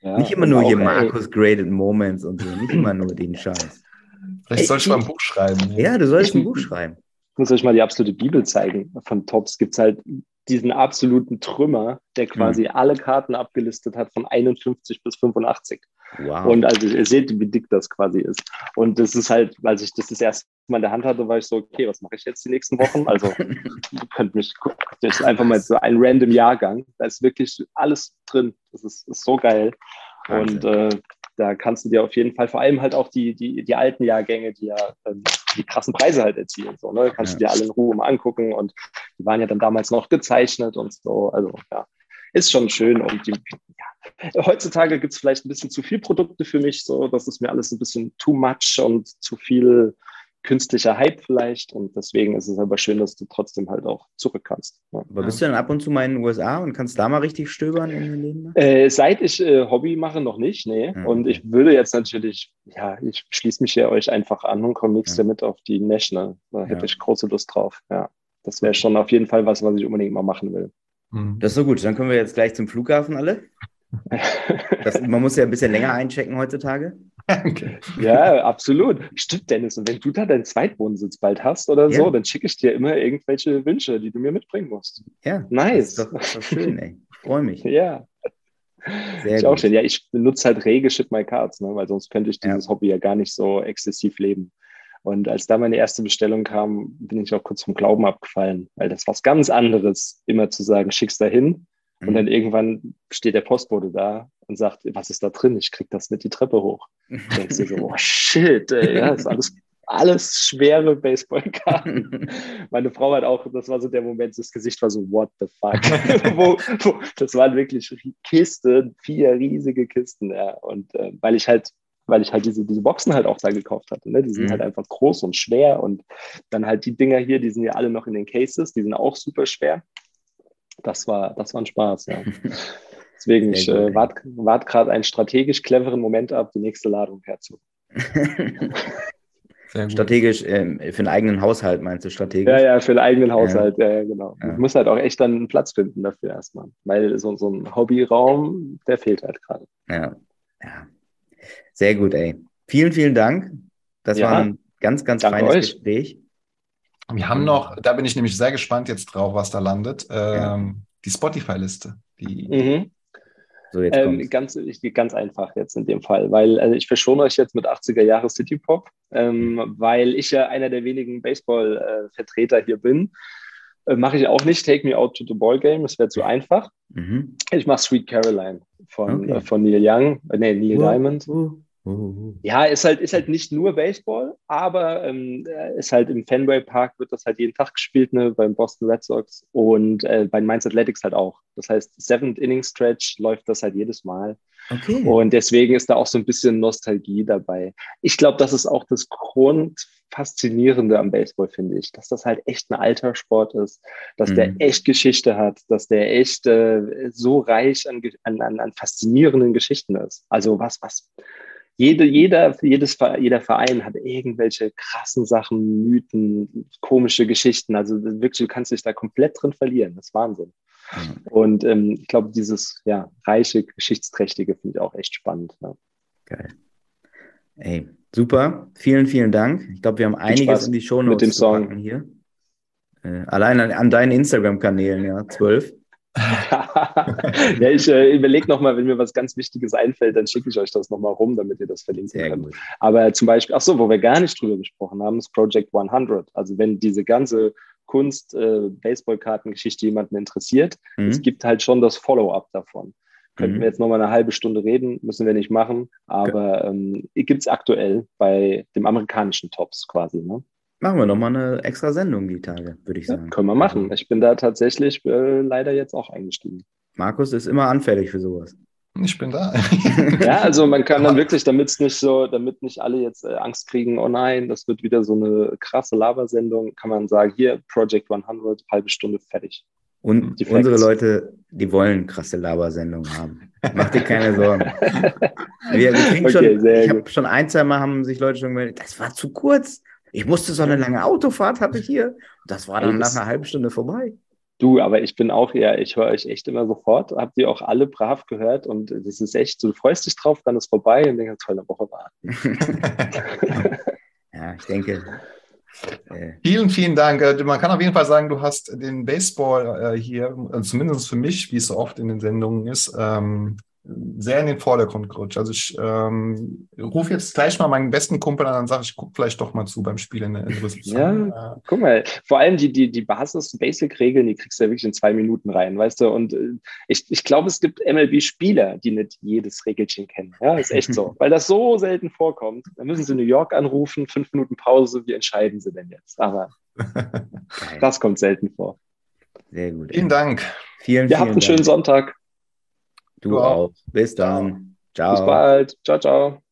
Ja, nicht immer nur hier Markus Graded Moments und so, nicht immer nur den Scheiß. Vielleicht sollst du mal ein Buch schreiben. Ja, du sollst ein Buch schreiben. Ich muss euch mal die absolute Bibel zeigen. Von Tops gibt es halt diesen absoluten Trümmer, der quasi mhm. alle Karten abgelistet hat von 51 bis 85. Wow. Und also ihr seht, wie dick das quasi ist. Und das ist halt, als ich das das erste Mal in der Hand hatte, war ich so, okay, was mache ich jetzt die nächsten Wochen? Also ihr könnt mich, euch einfach mal so ein random Jahrgang. Da ist wirklich alles drin. Das ist, ist so geil. Und äh, da kannst du dir auf jeden Fall vor allem halt auch die, die, die alten Jahrgänge, die ja ähm, die krassen Preise halt erzielen. So, ne? Kannst ja. du dir alle in Ruhe mal angucken und die waren ja dann damals noch gezeichnet und so. Also ja, ist schon schön. Und die, ja. Heutzutage gibt es vielleicht ein bisschen zu viel Produkte für mich, so, das ist mir alles ein bisschen too much und zu viel künstlicher Hype vielleicht. Und deswegen ist es aber schön, dass du trotzdem halt auch zurück kannst. Ja. Aber bist du dann ab und zu mal in den USA und kannst da mal richtig stöbern in den Leben? Äh, seit ich äh, Hobby mache, noch nicht, nee. Mhm. Und ich würde jetzt natürlich, ja, ich schließe mich hier euch einfach an und komme nächstes ja. Jahr mit auf die National. Da hätte ja. ich große Lust drauf. Ja, das wäre schon auf jeden Fall was, was ich unbedingt mal machen will. Mhm. Das ist so gut. Dann können wir jetzt gleich zum Flughafen alle. Das, man muss ja ein bisschen länger einchecken heutzutage. Okay. Ja, absolut. Stimmt, Dennis. Und wenn du da deinen Zweitwohnsitz bald hast oder ja. so, dann schicke ich dir immer irgendwelche Wünsche, die du mir mitbringen musst. Ja. Nice. Das ist doch, das ist doch schön, ey. Ich freue mich. Ja. Sehr ich gut. auch schön. Ja, ich benutze halt rege Ship My Cards, ne? weil sonst könnte ich dieses ja. Hobby ja gar nicht so exzessiv leben. Und als da meine erste Bestellung kam, bin ich auch kurz vom Glauben abgefallen, weil das was ganz anderes, immer zu sagen, schick's da hin. Und dann mhm. irgendwann steht der Postbote da und sagt, was ist da drin? Ich krieg das nicht die Treppe hoch. Und denkst dir so, oh shit, ey, ja, das ist alles, alles schwere Baseballkarten. Meine Frau hat auch, das war so der Moment, das Gesicht war so, what the fuck? wo, wo, das waren wirklich Kisten, vier riesige Kisten, ja. Und äh, weil ich halt weil ich halt diese, diese Boxen halt auch da gekauft hatte. Ne? Die sind mhm. halt einfach groß und schwer und dann halt die Dinger hier, die sind ja alle noch in den Cases, die sind auch super schwer. Das war, das war ein Spaß, ja. Deswegen, ich äh, warte wart gerade einen strategisch cleveren Moment ab, die nächste Ladung herzu. strategisch ähm, für einen eigenen Haushalt meinst du strategisch? Ja, ja, für einen eigenen Haushalt, ja, ja genau. Ja. Ich muss halt auch echt dann einen Platz finden dafür erstmal, weil so, so ein Hobbyraum, der fehlt halt gerade. Ja, ja. Sehr gut, ey. Vielen, vielen Dank. Das ja. war ein ganz, ganz Danke feines euch. Gespräch. Wir haben noch, da bin ich nämlich sehr gespannt jetzt drauf, was da landet, ähm, die Spotify-Liste. Mhm. So, jetzt ähm, ganz, ganz einfach jetzt in dem Fall, weil also ich verschone euch jetzt mit 80er Jahre City Pop, ähm, mhm. weil ich ja einer der wenigen Baseball-Vertreter hier bin. Äh, mache ich auch nicht Take Me Out to the Ball Game, das wäre zu einfach. Mhm. Ich mache Sweet Caroline von, okay. äh, von Neil Young, äh, nee, Neil uh, Diamond. Uh. Ja, ist halt, ist halt nicht nur Baseball, aber ähm, ist halt im Fenway Park wird das halt jeden Tag gespielt, ne, beim Boston Red Sox und äh, bei Mainz Athletics halt auch. Das heißt, Seventh Inning Stretch läuft das halt jedes Mal. Okay. Und deswegen ist da auch so ein bisschen Nostalgie dabei. Ich glaube, das ist auch das Grundfaszinierende am Baseball, finde ich, dass das halt echt ein alter Sport ist, dass mhm. der echt Geschichte hat, dass der echt äh, so reich an, an, an faszinierenden Geschichten ist. Also was, was, jede, jeder, jedes, jeder Verein hat irgendwelche krassen Sachen, Mythen, komische Geschichten. Also wirklich, du kannst dich da komplett drin verlieren. Das ist Wahnsinn. Mhm. Und ähm, ich glaube, dieses ja, reiche, geschichtsträchtige finde ich auch echt spannend. Ja. Geil. Ey, super. Vielen, vielen Dank. Ich glaube, wir haben einiges in die Show Notes mit dem Song hier. Äh, allein an, an deinen Instagram-Kanälen, ja, zwölf. Ja, ich äh, überlege nochmal, wenn mir was ganz Wichtiges einfällt, dann schicke ich euch das nochmal rum, damit ihr das verlinken Sehr könnt. Gut. Aber zum Beispiel, ach so, wo wir gar nicht drüber gesprochen haben, ist Project 100. Also wenn diese ganze Kunst, äh, Baseballkartengeschichte jemanden interessiert, mhm. es gibt halt schon das Follow-up davon. Könnten mhm. wir jetzt nochmal eine halbe Stunde reden, müssen wir nicht machen, aber okay. ähm, gibt es aktuell bei dem amerikanischen Tops quasi. Ne? Machen wir nochmal eine extra Sendung die Tage, würde ich sagen. Ja, können wir machen. Ich bin da tatsächlich äh, leider jetzt auch eingestiegen. Markus ist immer anfällig für sowas. Ich bin da. ja, also man kann dann wirklich, damit es nicht so, damit nicht alle jetzt äh, Angst kriegen, oh nein, das wird wieder so eine krasse Lava-Sendung, kann man sagen, hier, Project 100, halbe Stunde fertig. Und unsere Leute, die wollen krasse Labersendungen haben. Mach dir keine Sorgen. Wir, wir kriegen okay, schon, ich habe schon ein, zwei Mal haben sich Leute schon gemeldet, das war zu kurz. Ich musste so eine lange Autofahrt hatte ich hier. Das war dann nach einer halben Stunde vorbei. Du, aber ich bin auch ja, ich höre euch echt immer sofort, habt ihr auch alle brav gehört und das ist echt, du freust dich drauf, dann ist vorbei und denkst, toll, eine Woche warten. ja, ich denke. Äh, vielen, vielen Dank. Äh, man kann auf jeden Fall sagen, du hast den Baseball äh, hier, zumindest für mich, wie es so oft in den Sendungen ist, ähm, sehr in den Vordergrund gerutscht. Also ich ähm, rufe jetzt gleich mal meinen besten Kumpel an und sage, ich gucke vielleicht doch mal zu beim Spiel in der Rezeption. Ja, äh, guck mal, vor allem die, die, die Basis-Basic-Regeln, die kriegst du ja wirklich in zwei Minuten rein, weißt du? Und äh, ich, ich glaube, es gibt MLB-Spieler, die nicht jedes Regelchen kennen. Ja, ist echt so. Weil das so selten vorkommt. Da müssen sie New York anrufen, fünf Minuten Pause, wie entscheiden sie denn jetzt? Aber das kommt selten vor. Sehr gut. Vielen Dank. Vielen, Ihr habt einen Dank. schönen Sonntag. Du, du auch. auch. Bis dann. Ciao. Bis bald. Ciao, ciao.